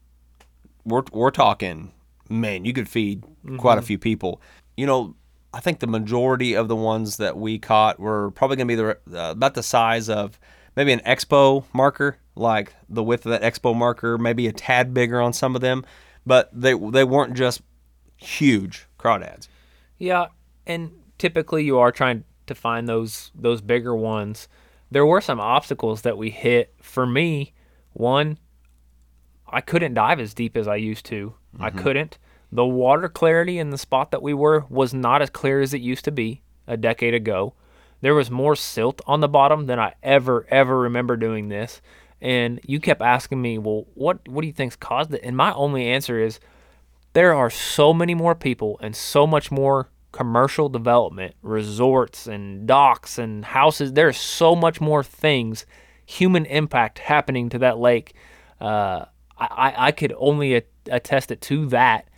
Speaker 3: we're we're talking, man, you could feed quite a few people. You know, I think the majority of the ones that we caught were probably going to be the uh, about the size of maybe an expo marker, like the width of that expo marker, maybe a tad bigger on some of them, but they they weren't just huge crawdads.
Speaker 1: Yeah, and typically you are trying to find those those bigger ones. There were some obstacles that we hit. For me, one, I couldn't dive as deep as I used to. I couldn't. The water clarity in the spot that we were was not as clear as it used to be a decade ago. There was more silt on the bottom than I ever ever remember doing this. And you kept asking me, "Well, what what do you think's caused it?" And my only answer is there are so many more people and so much more commercial development, resorts and docks and houses. There's so much more things, human impact happening to that lake. Uh, I, I could only attest it to that.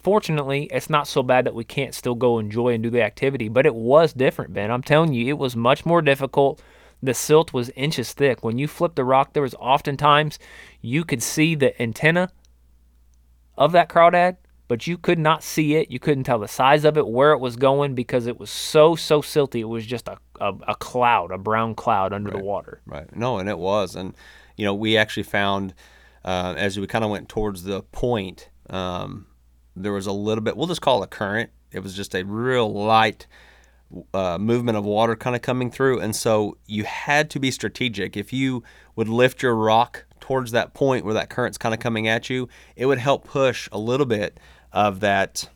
Speaker 1: Fortunately, it's not so bad that we can't still go enjoy and do the activity, but it was different, Ben. I'm telling you, it was much more difficult. The silt was inches thick. When you flipped the rock, there was oftentimes you could see the antenna of that crawdad, but you could not see it. You couldn't tell the size of it, where it was going, because it was so so silty. It was just a a, a cloud, a brown cloud under the water.
Speaker 3: Right. No, and it was, and you know, we actually found uh, as we kind of went towards the point, um, there was a little bit. We'll just call it a current. It was just a real light uh, movement of water kind of coming through, and so you had to be strategic. If you would lift your rock towards that point where that current's kind of coming at you, it would help push a little bit of that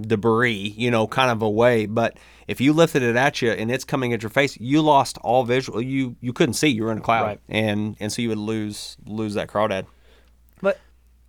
Speaker 3: debris, you know, kind of away. But if you lifted it at you and it's coming at your face, you lost all visual. You you couldn't see. You were in a cloud,
Speaker 1: Right.
Speaker 3: and and so you would lose lose that crawdad.
Speaker 1: But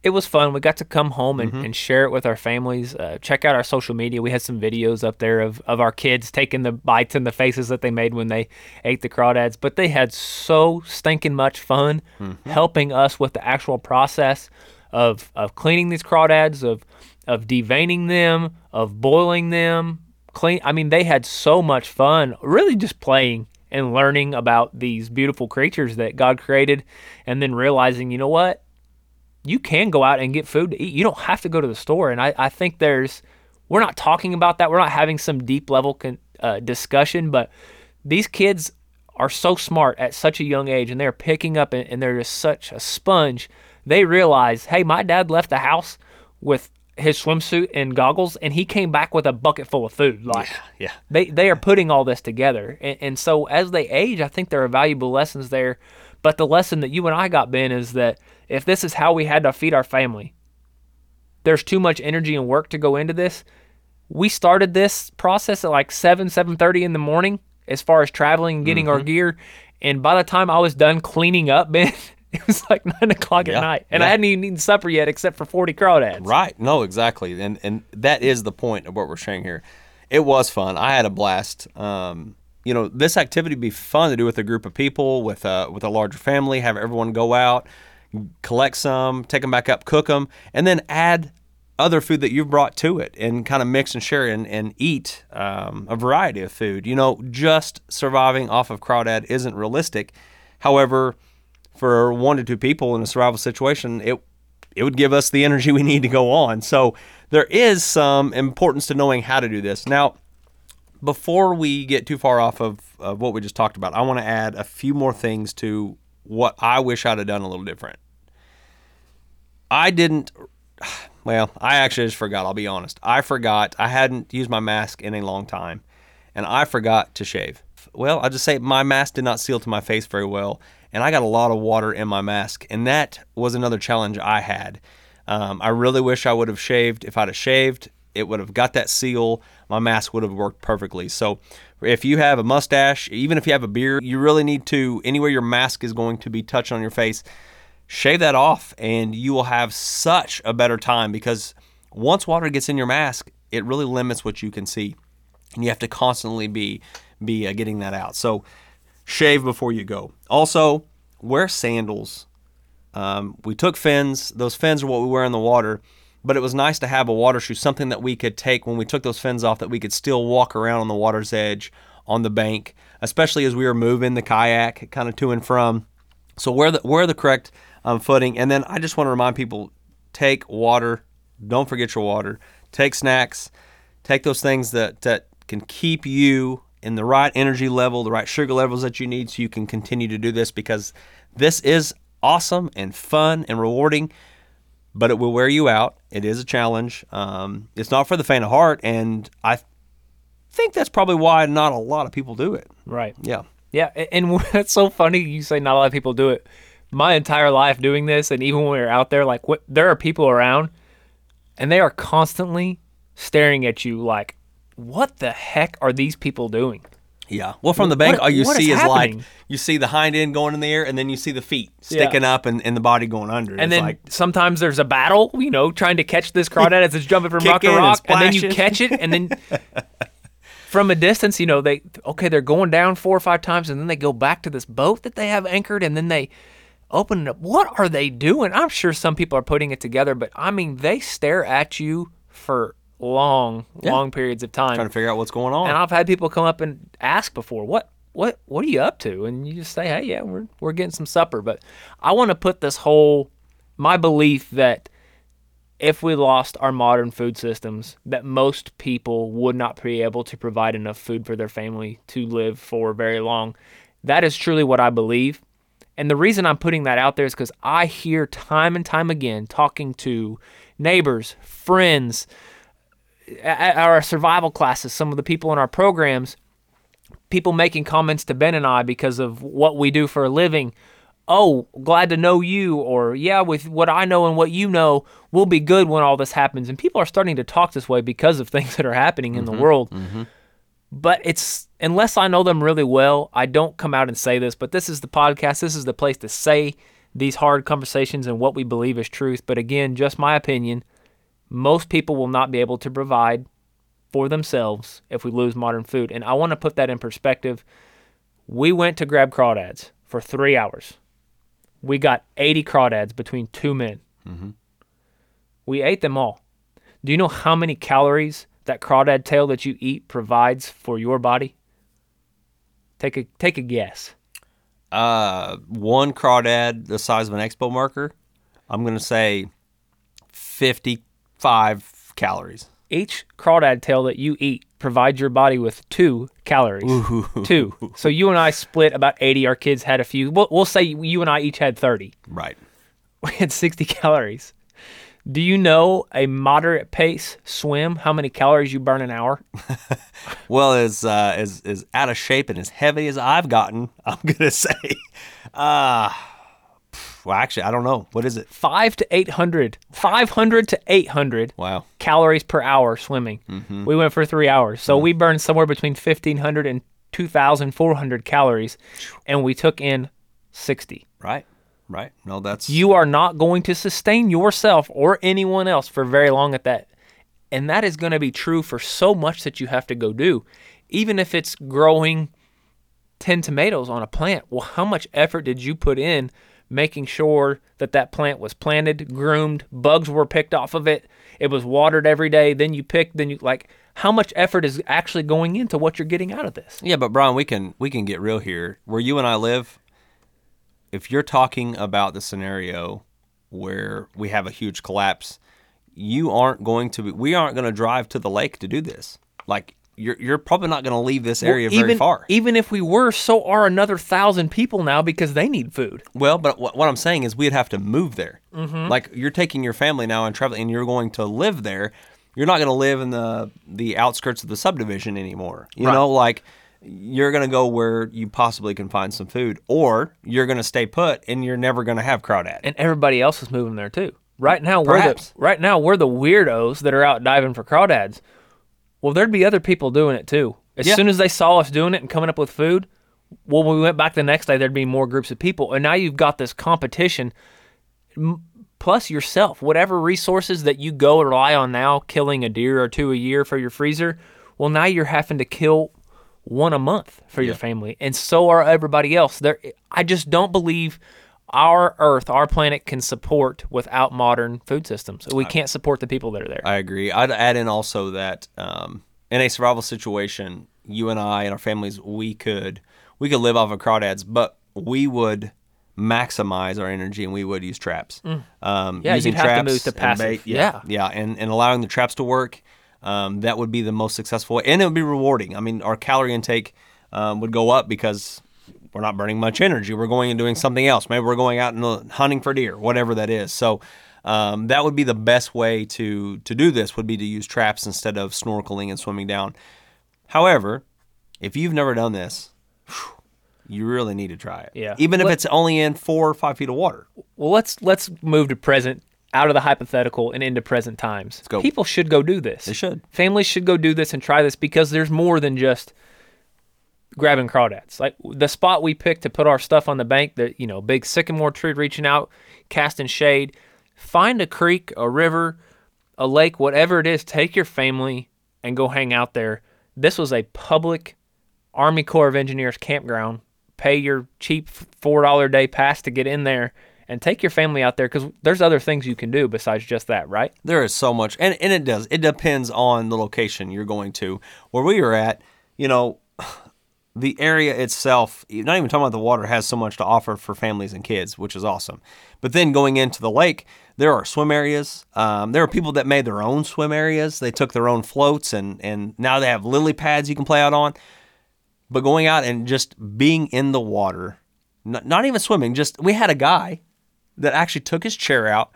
Speaker 1: it was fun. We got to come home and, and share it with our families. Uh, check out our social media. We had some videos up there of, of our kids taking the bites and the faces that they made when they ate the crawdads. But they had so stinking much fun helping us with the actual process of, of cleaning these crawdads, of of deveining them, of boiling them. Clean. I mean, they had so much fun. Really, just playing and learning about these beautiful creatures that God created, and then realizing, you know what? You can go out and get food to eat. You don't have to go to the store. And I, I think there's, we're not talking about that. We're not having some deep level con, uh, discussion, but these kids are so smart at such a young age and they're picking up and, and they're just such a sponge. They realize, hey, my dad left the house with his swimsuit and goggles and he came back with a bucket full of food. Like,
Speaker 3: Yeah.
Speaker 1: they they are putting all this together and, and so as they age i think there are valuable lessons there but the lesson that you and i got ben is that if this is how we had to feed our family there's too much energy and work to go into this we started this process at like 7 7.30 in the morning as far as traveling and getting our gear And by the time I was done cleaning up, Ben, it was like nine o'clock
Speaker 3: Yeah,
Speaker 1: at night, and I hadn't even eaten supper yet, except for forty crawdads.
Speaker 3: Right. No, exactly. And and that is the point of what we're sharing here. It was fun. I had a blast. Um, you know, this activity would be fun to do with a group of people, with a with a larger family. Have everyone go out, collect some, take them back up, cook them, and then add other food that you've brought to it, and kind of mix and share and, and eat um, a variety of food. You know, just surviving off of crawdad isn't realistic. However, for one to two people in a survival situation, it it would give us the energy we need to go on. So there is some importance to knowing how to do this. Now, before we get too far off of, of what we just talked about, I want to add a few more things to what I wish I'd have done a little different. I didn't. Well, I actually just forgot. I'll be honest. I forgot. I hadn't used my mask in a long time, and I forgot to shave. Well, I'll just say my mask did not seal to my face very well, and I got a lot of water in my mask, and that was another challenge I had. Um, I really wish I would have shaved. If I'd have shaved, it would have got that seal. My mask would have worked perfectly. So, if you have a mustache, even if you have a beard, you really need to anywhere your mask is going to be touched on your face shave that off and you will have such a better time because once water gets in your mask it really limits what you can see. And you have to constantly be be uh, getting that out. So shave before you go. Also wear sandals. Um, we took fins. Those fins are what we wear in the water but it was nice to have a water shoe something that we could take when we took those fins off that we could still walk around on the water's edge on the bank especially as we were moving the kayak kind of to and from so wear the wear the correct um, footing, and then I just want to remind people: take water. Don't forget your water. Take snacks. Take those things that that can keep you in the right energy level, the right sugar levels that you need, so you can continue to do this because this is awesome and fun and rewarding. But it will wear you out. It is a challenge. Um, it's not for the faint of heart, and I think that's probably why not a lot of people do it.
Speaker 1: Right.
Speaker 3: Yeah.
Speaker 1: Yeah, and it's so funny you say not a lot of people do it. My entire life doing this, and even when we are out there, like what, there are people around, and they are constantly staring at you like, "What the heck are these people doing?"
Speaker 3: Yeah. Well, from the bank,
Speaker 1: What-
Speaker 3: all you see
Speaker 1: is
Speaker 3: is, like you see the hind end going in the air, and then you see the feet sticking up and, and the body going under.
Speaker 1: And
Speaker 3: it's
Speaker 1: then
Speaker 3: like
Speaker 1: sometimes there's a battle, you know, trying to catch this crawdad as it's jumping from rock to
Speaker 3: Kicking and
Speaker 1: rock, and then you catch it, and then from a distance, you know, they okay, they're going down four or five times, and then they go back to this boat that they have anchored, and then they open it up. What are they doing? I'm sure some people are putting it together, but I mean, they stare at you for long, long periods of time.
Speaker 3: trying to figure out what's going on.
Speaker 1: And I've had people come up and ask before, "What, what, what are you up to?" And you just say, "Hey, yeah, we're we're getting some supper." But I want to put this whole my belief that if we lost our modern food systems, that most people would not be able to provide enough food for their family to live for very long. That is truly what I believe. And the reason I'm putting that out there is because I hear time and time again talking to neighbors, friends, at our survival classes, some of the people in our programs, people making comments to Ben and I because of what we do for a living. Oh, glad to know you, or yeah, with what I know and what you know, we'll be good when all this happens. And people are starting to talk this way because of things that are happening in the mm-hmm. world. Mm-hmm. But it's unless I know them really well, I don't come out and say this. But this is the podcast. This is the place to say these hard conversations and what we believe is truth. But again, just my opinion most people will not be able to provide for themselves if we lose modern food. And I want to put that in perspective. We went to grab crawdads for three hours. We got 80 crawdads between two men. We ate them all. Do you know how many calories that crawdad tail that you eat provides for your body? Take a take a guess.
Speaker 3: uh, one crawdad the size of an expo marker, I'm gonna say fifty-five calories.
Speaker 1: Each crawdad tail that you eat provides your body with two calories. Two. So you and I split about 80. Our kids had a few. We'll, we'll say you and I each had 30.
Speaker 3: Right.
Speaker 1: We had 60 calories. Do you know a moderate pace swim how many calories you burn an hour?
Speaker 3: Well, as uh, as as out of shape and as heavy as I've gotten, I'm gonna say, uh, well, actually, I don't know. What is it?
Speaker 1: Five to 800. 500 to 800
Speaker 3: Wow.
Speaker 1: calories per hour swimming. Mm-hmm. We went for three hours. So mm. we burned somewhere between 1,500 and 2,400 calories, and we took in 60.
Speaker 3: Right. Right. No, that's
Speaker 1: You are not going to sustain yourself or anyone else for very long at that. And that is going to be true for so much that you have to go do. Even if it's growing 10 tomatoes on a plant, well, how much effort did you put in making sure that that plant was planted, groomed, bugs were picked off of it, it was watered every day, then you pick, then you like how much effort is actually going into what you're getting out of this?
Speaker 3: Yeah, but Brian, we can we can get real here. Where you and I live, if you're talking about the scenario where we have a huge collapse, you aren't going to be we aren't going to drive to the lake to do this. Like you're you're probably not going to leave this area
Speaker 1: even,
Speaker 3: very far.
Speaker 1: Even if we were, so are another thousand people now because they need food.
Speaker 3: Well, but what, what I'm saying is we'd have to move there. Mm-hmm. Like you're taking your family now and traveling, and you're going to live there. You're not going to live in the the outskirts of the subdivision anymore. You
Speaker 1: Right.
Speaker 3: know, like you're going to go where you possibly can find some food, or you're going to stay put, and you're never going to have crawdad.
Speaker 1: and everybody else is moving there too. Right now, we're the, right now we're the weirdos that are out diving for crawdads. Well, there'd be other people doing it too. As
Speaker 3: Yeah.
Speaker 1: soon as they saw us doing it and coming up with food, well, when we went back the next day, there'd be more groups of people, and now you've got this competition. Plus yourself, whatever resources that you go rely on now, killing a deer or two a year for your freezer. Well, now you're having to kill one a month for your family, and so are everybody else. There, I just don't believe our Earth, our planet, can support without modern food systems. We can't support the people that are there.
Speaker 3: I agree. I'd add in also that um, in a survival situation, you and I and our families, we could we could live off of crawdads, but we would maximize our energy and we would use traps. Um,
Speaker 1: Mm. Yeah,
Speaker 3: using
Speaker 1: you'd have to
Speaker 3: traps
Speaker 1: move to passive.
Speaker 3: bait- yeah,
Speaker 1: Yeah.
Speaker 3: yeah, and and allowing the traps to work. Um, that would be the most successful way, and it would be rewarding. I mean, our calorie intake um, would go up because we're not burning much energy. We're going and doing something else. Maybe we're going out and uh, hunting for deer, whatever that is. So um, that would be the best way to to do this. Would be to use traps instead of snorkeling and swimming down. However, if you've never done this, you really need to try it.
Speaker 1: Yeah.
Speaker 3: Even if
Speaker 1: Let-
Speaker 3: it's only in four or five feet of water.
Speaker 1: Well, let's let's move to present, out of the hypothetical and into present times. Let's
Speaker 3: go.
Speaker 1: People should go do this.
Speaker 3: They should.
Speaker 1: Families should go do this and try this because there's more than just grabbing crawdads. Like the spot we picked to put our stuff on the bank, the you know big sycamore tree reaching out, casting shade. Find a creek, a river, a lake, whatever it is. Take your family and go hang out there. This was a public Army Corps of Engineers campground. Pay your cheap four dollar a day pass to get in there and take your family out there because there's other things you can do besides just that, right?
Speaker 3: There is so much, and, and it does. It depends on the location you're going to. Where we were at, you know, the area itself, not even talking about the water, has so much to offer for families and kids, which is awesome. But then going into the lake, there are swim areas. Um, there are people that made their own swim areas. They took their own floats, and and now they have lily pads you can play out on. But going out and just being in the water, not, not even swimming, just we had a guy that actually took his chair out.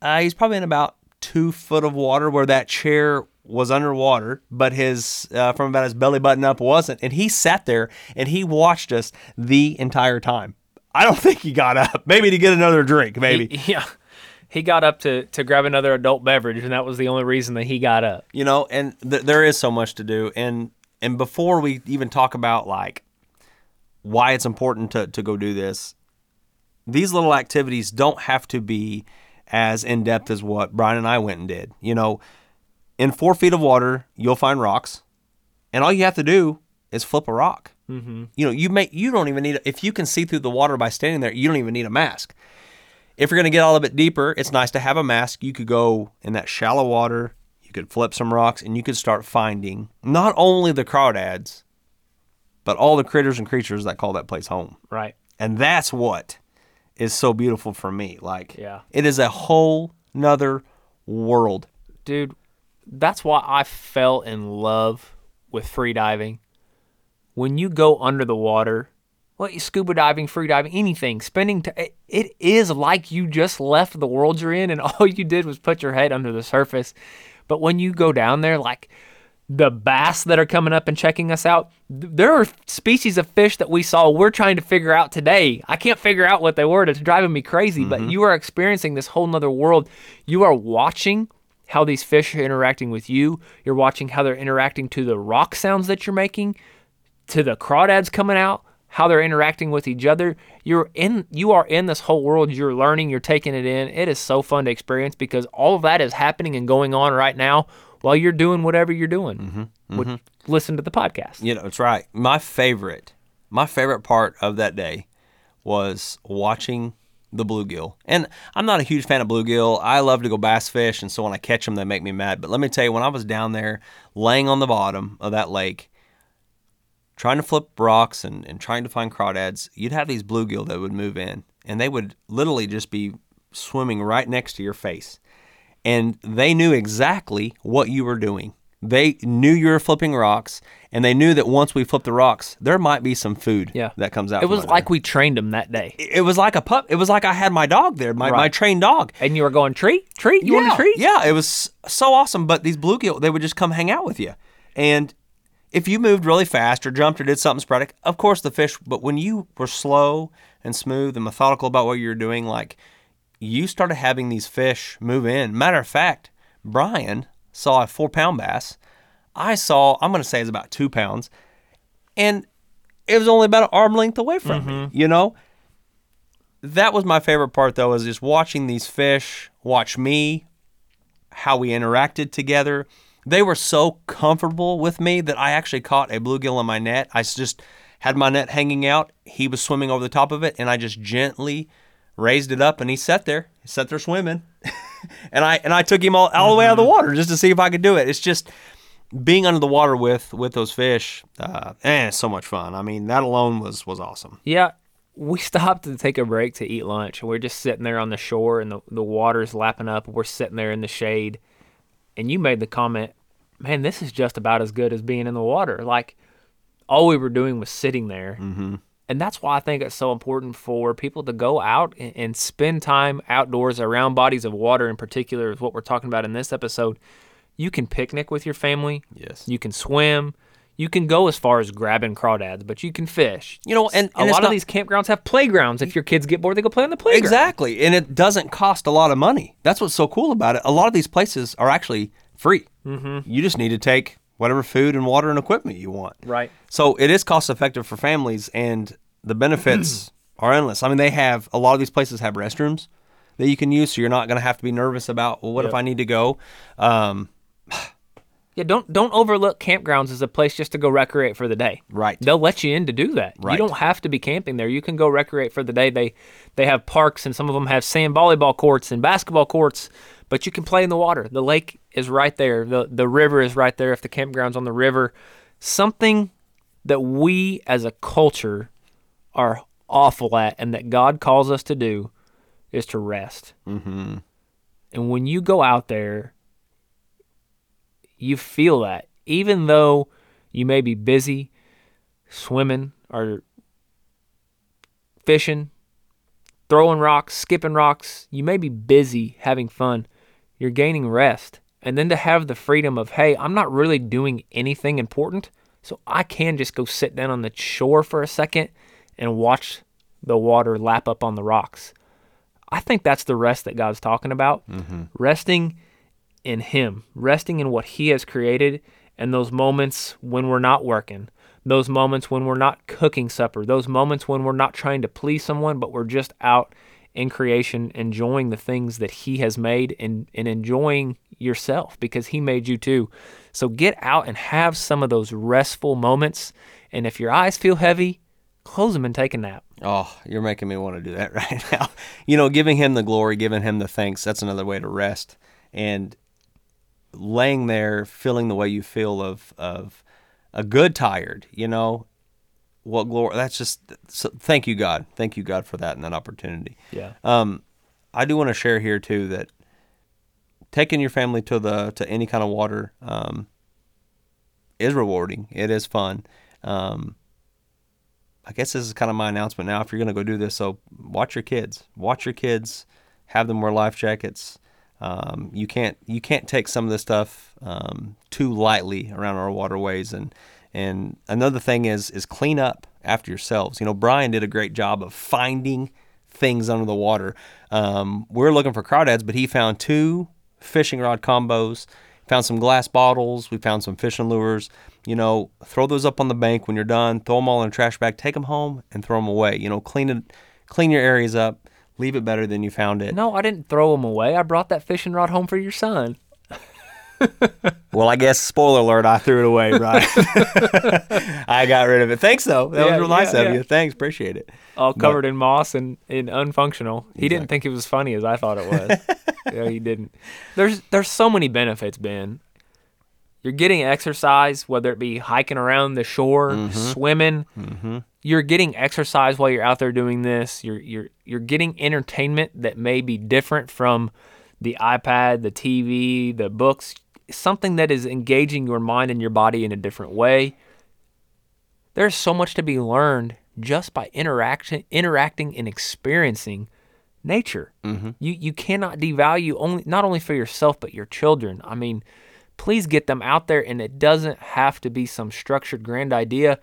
Speaker 3: Uh, he's probably in about two foot of water where that chair was underwater, but his uh, from about his belly button up wasn't. And he sat there and he watched us the entire time. I don't think he got up. Maybe to get another drink. Maybe
Speaker 1: He- yeah. He got up to, to grab another adult beverage, and that was the only reason that he got up.
Speaker 3: you know. And th- there is so much to do. And and before we even talk about like why it's important to to go do this, these little activities don't have to be as in depth as what Brian and I went and did. You know, in four feet of water, you'll find rocks, and all you have to do is flip a rock. Mm-hmm. You know, you may you don't even need if you can see through the water by standing there, you don't even need a mask. If you're going to get a little bit deeper, it's nice to have a mask. You could go in that shallow water, you could flip some rocks, and you could start finding not only the crawdads, but all the critters and creatures that call that place home.
Speaker 1: Right.
Speaker 3: And that's what is so beautiful for me. Like,
Speaker 1: Yeah.
Speaker 3: it is a whole nother world.
Speaker 1: Dude, that's why I fell in love with free diving. When you go under the water, well, scuba diving, free diving, anything, spending t- it, is like you just left the world you're in and all you did was put your head under the surface. But when you go down there, like the bass that are coming up and checking us out, th- there are species of fish that we saw we're trying to figure out today. I can't figure out what they were. It's driving me crazy, but mm-hmm. you are experiencing this whole nother world. You are watching how these fish are interacting with you. You're watching how they're interacting to the rock sounds that you're making. to the crawdads coming out, how they're interacting with each other. You're in you are in this whole world. You're learning, you're taking it in. It is so fun to experience because all of that is happening and going on right now while you're doing whatever you're doing. Mm-hmm, Which, listen to the podcast.
Speaker 3: You know, that's right. My favorite, my favorite part of that day was watching the bluegill. And I'm not a huge fan of bluegill. I love to go bass fish, and so when I catch them, they make me mad. But let me tell you, when I was down there laying on the bottom of that lake, trying to flip rocks and, and trying to find crawdads, you'd have these bluegill that would move in, and they would literally just be swimming right next to your face. And they knew exactly what you were doing. They knew you were flipping rocks, and they knew that once we flipped the rocks, there might be some food
Speaker 1: Yeah.
Speaker 3: that comes out.
Speaker 1: It was like
Speaker 3: there.
Speaker 1: we trained them that day.
Speaker 3: it was like a pup. It was like I had my dog there, my, my trained dog.
Speaker 1: And you were going, treat, treat, you
Speaker 3: yeah,
Speaker 1: want a treat?
Speaker 3: Yeah, it was so awesome. But these bluegill, they would just come hang out with you. And if you moved really fast or jumped or did something sporadic, of course the fish. But when you were slow and smooth and methodical about what you were doing, like you started having these fish move in. Matter of fact, Brian saw a four pound bass. I saw, I'm going to say it's about two pounds. And it was only about an arm length away from me, mm-hmm. you know? That was my favorite part, though, is just watching these fish watch me, how we interacted together. They were so comfortable with me that I actually caught a bluegill in my net. I just had my net hanging out. He was swimming over the top of it, and I just gently raised it up, and he sat there, he sat there swimming, and I and I took him all, all the way out of the water just to see if I could do it. It's just being under the water with with those fish, uh, and it's so much fun. I mean, that alone was was awesome.
Speaker 1: Yeah, we stopped to take a break to eat lunch. We're just sitting there on the shore and the, the water's lapping up. We're sitting there in the shade. And you made the comment, man, this is just about as good as being in the water. Like, all we were doing was sitting there. Mm-hmm. And that's why I think it's so important for people to go out and, spend time outdoors around bodies of water, in particular, is what we're talking about in this episode. You can picnic with your family.
Speaker 3: Yes.
Speaker 1: You can swim. You can go as far as grabbing crawdads, but you can fish.
Speaker 3: You know, and,
Speaker 1: A
Speaker 3: and it's
Speaker 1: lot
Speaker 3: not-
Speaker 1: of these campgrounds have playgrounds. If your kids get bored, they go play on the playground.
Speaker 3: Exactly. And it doesn't cost a lot of money. That's what's so cool about it. A lot of these places are actually free. Mm-hmm. You just need to take whatever food and water and equipment you want.
Speaker 1: Right.
Speaker 3: So it is cost effective for families and the benefits are endless. I mean, they have a lot of these places have restrooms that you can use, so you're not going to have to be nervous about, well, what if I need to go? Um,
Speaker 1: Yeah, don't don't overlook campgrounds as a place just to go recreate for the day.
Speaker 3: Right.
Speaker 1: They'll let you in to do that.
Speaker 3: Right.
Speaker 1: You don't have to be camping there. You can go recreate for the day. They they have parks and some of them have sand volleyball courts and basketball courts, but you can play in the water. The lake is right there. The the river is right there if the campground's on the river. Something that we as a culture are awful at and that God calls us to do is to rest. Mm-hmm. And when you go out there you feel that even though you may be busy swimming or fishing throwing rocks skipping rocks you may be busy having fun you're gaining rest and then to have the freedom of hey i'm not really doing anything important so i can just go sit down on the shore for a second and watch the water lap up on the rocks. I think that's the rest that god's talking about. Mm-hmm. Resting in Him, resting in what He has created, and those moments when we're not working, those moments when we're not cooking supper, those moments when we're not trying to please someone, but we're just out in creation, enjoying the things that He has made and, and enjoying yourself because He made you too. So get out and have some of those restful moments. And if your eyes feel heavy, close them and take a nap.
Speaker 3: Oh, you're making me want to do that right now. You know, giving him the glory, giving him the thanks, that's another way to rest. And laying there feeling the way you feel of of a good tired, you know, what glory that's just so, thank you God. Thank you God for that and that opportunity.
Speaker 1: Yeah.
Speaker 3: Um I do want to share here too that taking your family to the to any kind of water um is rewarding. It is fun. Um I guess this is kind of my announcement now. If you're going to go do this, so watch your kids. Watch your kids. Have them wear life jackets. Um, you can't you can't take some of this stuff um, too lightly around our waterways. And and another thing is is clean up after yourselves. You know, Brian did a great job of finding things under the water. Um, we're looking for crawdads, but he found two fishing rod combos, found some glass bottles. We found some fishing lures. You know, throw those up on the bank when you're done. Throw them all in a trash bag. Take them home and throw them away. You know, clean it, clean your areas up. Leave it better than you found it.
Speaker 1: No, I didn't throw them away. I brought that fishing rod home for your son.
Speaker 3: Well, I guess spoiler alert, I threw it away, right? I got rid of it. Thanks though. That
Speaker 1: Yeah,
Speaker 3: was real nice
Speaker 1: yeah,
Speaker 3: of
Speaker 1: yeah.
Speaker 3: you. Thanks, appreciate it.
Speaker 1: All covered in moss and, and unfunctional. He didn't think it was funny as I thought it was. yeah, he didn't. There's there's so many benefits, Ben. You're getting exercise, whether it be hiking around the shore,
Speaker 3: Mm-hmm.
Speaker 1: swimming. You're getting exercise while you're out there doing this. You're you're you're getting entertainment that may be different from the iPad, the TV, the books. Something that is engaging your mind and your body in a different way. There's so much to be learned just by interaction, interacting and experiencing nature. Mm-hmm. You you cannot devalue only not only for yourself but your children. I mean, please get them out there, and it doesn't have to be some structured grand idea.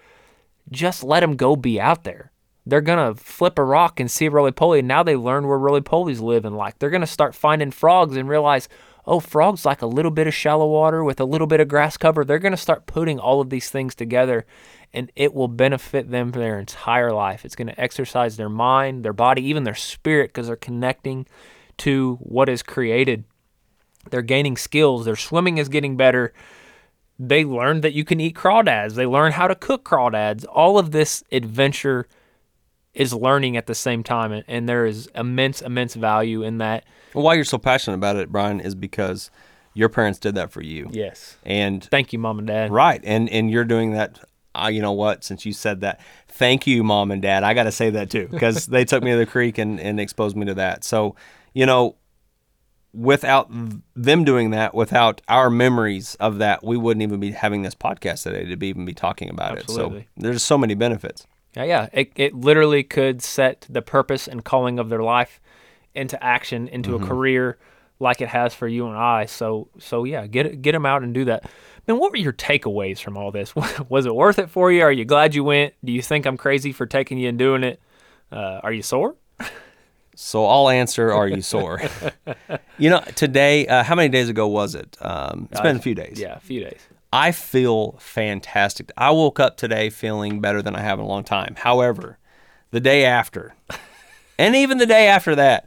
Speaker 1: Just let them go be out there. They're gonna flip a rock and see a roly poly. and Now they learn where roly polies live and like. They're gonna start finding frogs and realize, oh, frogs like a little bit of shallow water with a little bit of grass cover. They're gonna start putting all of these things together, and it will benefit them for their entire life. It's gonna exercise their mind, their body, even their spirit, because they're connecting to what is created. They're gaining skills. Their swimming is getting better they learned that you can eat crawdads. They learn how to cook crawdads. All of this adventure is learning at the same time, and, and there is immense, immense value in that.
Speaker 3: Well, why you're so passionate about it, Brian, is because your parents did that for you.
Speaker 1: Yes.
Speaker 3: And
Speaker 1: Thank you, mom and dad.
Speaker 3: right, and and you're doing that. Uh, you know what? Since you said that, thank you, mom and dad. I got to say that too because they took me to the creek and and exposed me to that. So, you know, without them doing that, without our memories of that, we wouldn't even be having this podcast today to be even be talking about it. So there's so many benefits.
Speaker 1: Yeah, yeah. It, it literally could set the purpose and calling of their life into action, into a career like it has for you and I. So, so yeah, get get them out and do that. Man, what were your takeaways from all this? Was it worth it for you? Are you glad you went? Do you think I'm crazy for taking you and doing it? Uh, are you sore?
Speaker 3: So I'll answer. Are you sore? you know, today. Uh, how many days ago was it? Um, it's been a few days.
Speaker 1: Yeah, a few days.
Speaker 3: I feel fantastic. I woke up today feeling better than I have in a long time. However, the day after, and even the day after that,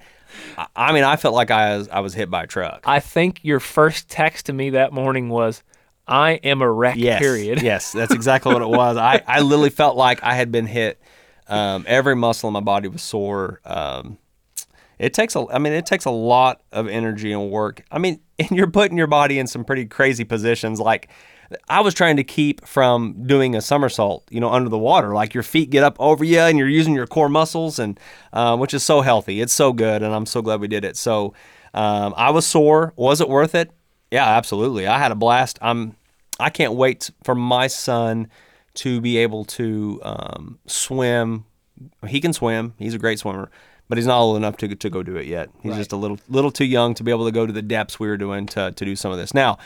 Speaker 3: I, mean, I felt like I was I was hit by a truck.
Speaker 1: I think your first text to me that morning was, "I am a wreck."
Speaker 3: Yes,
Speaker 1: Period.
Speaker 3: yes, that's exactly what it was. I I literally felt like I had been hit. Um, every muscle in my body was sore. Um, it takes a, I mean, it takes a lot of energy and work. I mean, and you're putting your body in some pretty crazy positions. Like, I was trying to keep from doing a somersault, you know, under the water. Like your feet get up over you, and you're using your core muscles, and uh, which is so healthy. It's so good, and I'm so glad we did it. So, um, I was sore. Was it worth it? Yeah, absolutely. I had a blast. I'm, I can't wait for my son to be able to um, swim. He can swim. He's a great swimmer, but he's not old enough to, to go do it yet. He's just a little little too young to be able to go to the depths we were doing to, to do some of this. Now,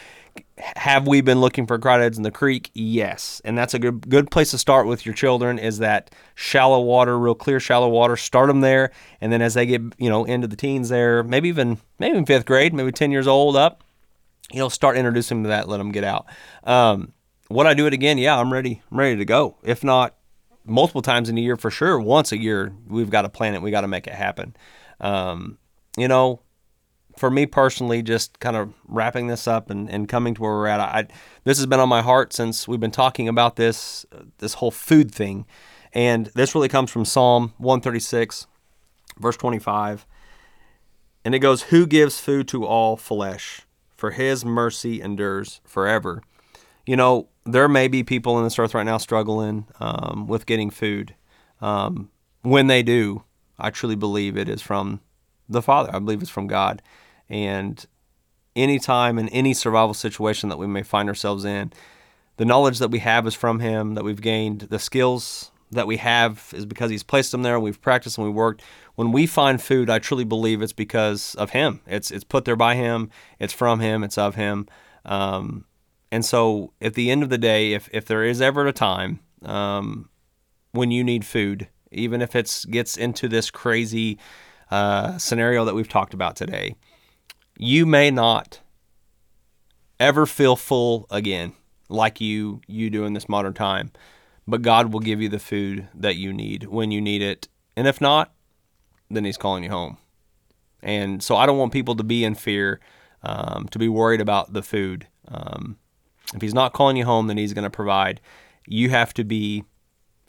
Speaker 3: have we been looking for crawdads in the creek? Yes, and that's a good good place to start with your children. Is that shallow water, real clear shallow water? Start them there, and then as they get you know into the teens, there maybe even maybe in fifth grade, maybe ten years old up, you know, start introducing them to that. Let them get out. Um, would I do it again? Yeah, I'm ready. I'm ready to go. If not, multiple times in a year for sure. Once a year, we've got to plan it. We got to make it happen. Um, you know, for me personally, just kind of wrapping this up and, and coming to where we're at, I, this has been on my heart since we've been talking about this this whole food thing, and this really comes from Psalm 136, verse 25, and it goes, "Who gives food to all flesh? For His mercy endures forever." You know, there may be people in this earth right now struggling um, with getting food. Um, when they do, I truly believe it is from the Father. I believe it's from God. And anytime in any survival situation that we may find ourselves in, the knowledge that we have is from Him, that we've gained, the skills that we have is because He's placed them there. We've practiced and we worked. When we find food, I truly believe it's because of Him. It's it's put there by Him. It's from Him. It's of Him. Um, and so, at the end of the day, if if there is ever a time um, when you need food, even if it gets into this crazy uh, scenario that we've talked about today, you may not ever feel full again like you you do in this modern time. But God will give you the food that you need when you need it. And if not, then he's calling you home. And so I don't want people to be in fear, um, to be worried about the food. Um, if he's not calling you home, then he's going to provide. You have to be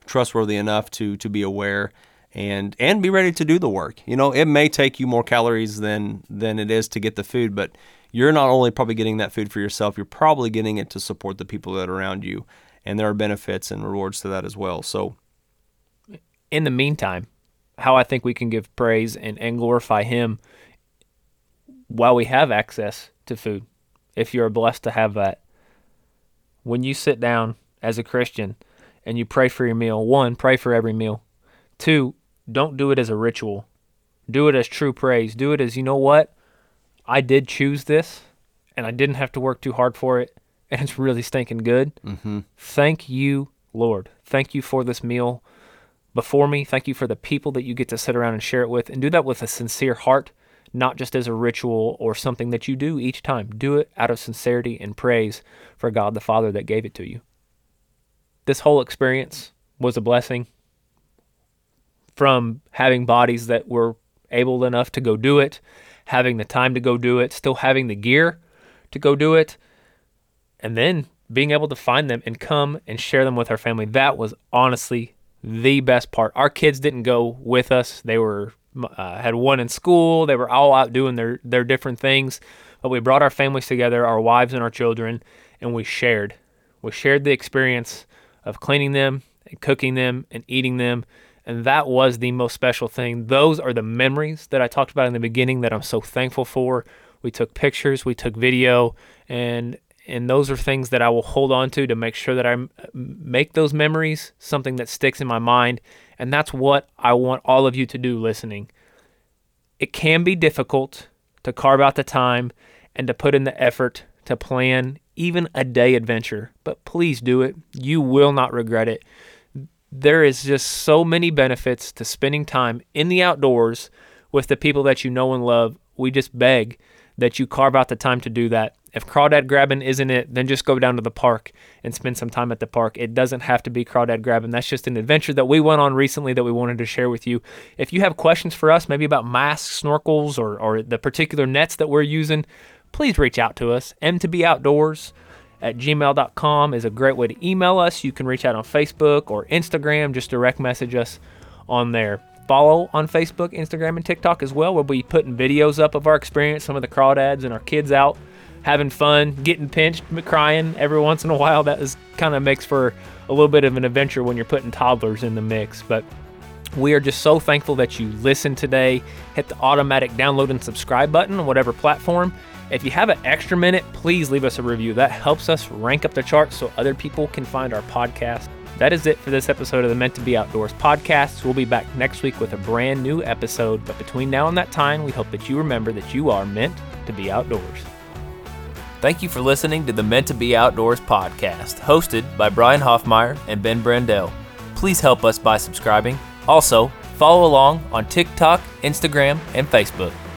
Speaker 3: trustworthy enough to to be aware and and be ready to do the work. You know, it may take you more calories than than it is to get the food, but you're not only probably getting that food for yourself, you're probably getting it to support the people that are around you, and there are benefits and rewards to that as well. So,
Speaker 1: in the meantime, how I think we can give praise and, and glorify Him while we have access to food, if you're blessed to have that. When you sit down as a Christian and you pray for your meal, one, pray for every meal. Two, don't do it as a ritual. Do it as true praise. Do it as, you know what? I did choose this and I didn't have to work too hard for it and it's really stinking good.
Speaker 3: mm-hmm.
Speaker 1: Thank you, Lord. Thank you for this meal before me. Thank you for the people that you get to sit around and share it with and do that with a sincere heart, not just as a ritual or something that you do each time. Do it out of sincerity and praise for God the Father that gave it to you. This whole experience was a blessing from having bodies that were able enough to go do it, having the time to go do it, still having the gear to go do it, and then being able to find them and come and share them with our family. That was honestly the best part. Our kids didn't go with us. They were uh, had one in school. They were all out doing their their different things, but we brought our families together, our wives and our children, and we shared. We shared the experience of cleaning them and cooking them and eating them and that was the most special thing. Those are the memories that I talked about in the beginning that I'm so thankful for. We took pictures, we took video, and and those are things that I will hold on to to make sure that I make those memories something that sticks in my mind. And that's what I want all of you to do listening. It can be difficult to carve out the time and to put in the effort to plan even a day adventure, but please do it. You will not regret it there is just so many benefits to spending time in the outdoors with the people that you know and love. We just beg that you carve out the time to do that. If crawdad grabbing isn't it, then just go down to the park and spend some time at the park. It doesn't have to be crawdad grabbing. That's just an adventure that we went on recently that we wanted to share with you. If you have questions for us, maybe about masks, snorkels, or, or the particular nets that we're using, please reach out to us. M2B Outdoors at gmail.com is a great way to email us. You can reach out on Facebook or Instagram, just direct message us on there. Follow on Facebook, Instagram, and TikTok as well. We'll be putting videos up of our experience, some of the crawdads and our kids out having fun, getting pinched, crying every once in a while. That is kind of makes for a little bit of an adventure when you're putting toddlers in the mix. But we are just so thankful that you listened today. Hit the automatic download and subscribe button on whatever platform. If you have an extra minute, please leave us a review. That helps us rank up the charts so other people can find our podcast. That is it for this episode of the Meant to Be Outdoors podcast. We'll be back next week with a brand new episode, but between now and that time, we hope that you remember that you are meant to be outdoors. Thank you for listening to the Meant to Be Outdoors podcast, hosted by Brian Hoffmeyer and Ben Brandell. Please help us by subscribing. Also, follow along on TikTok, Instagram, and Facebook.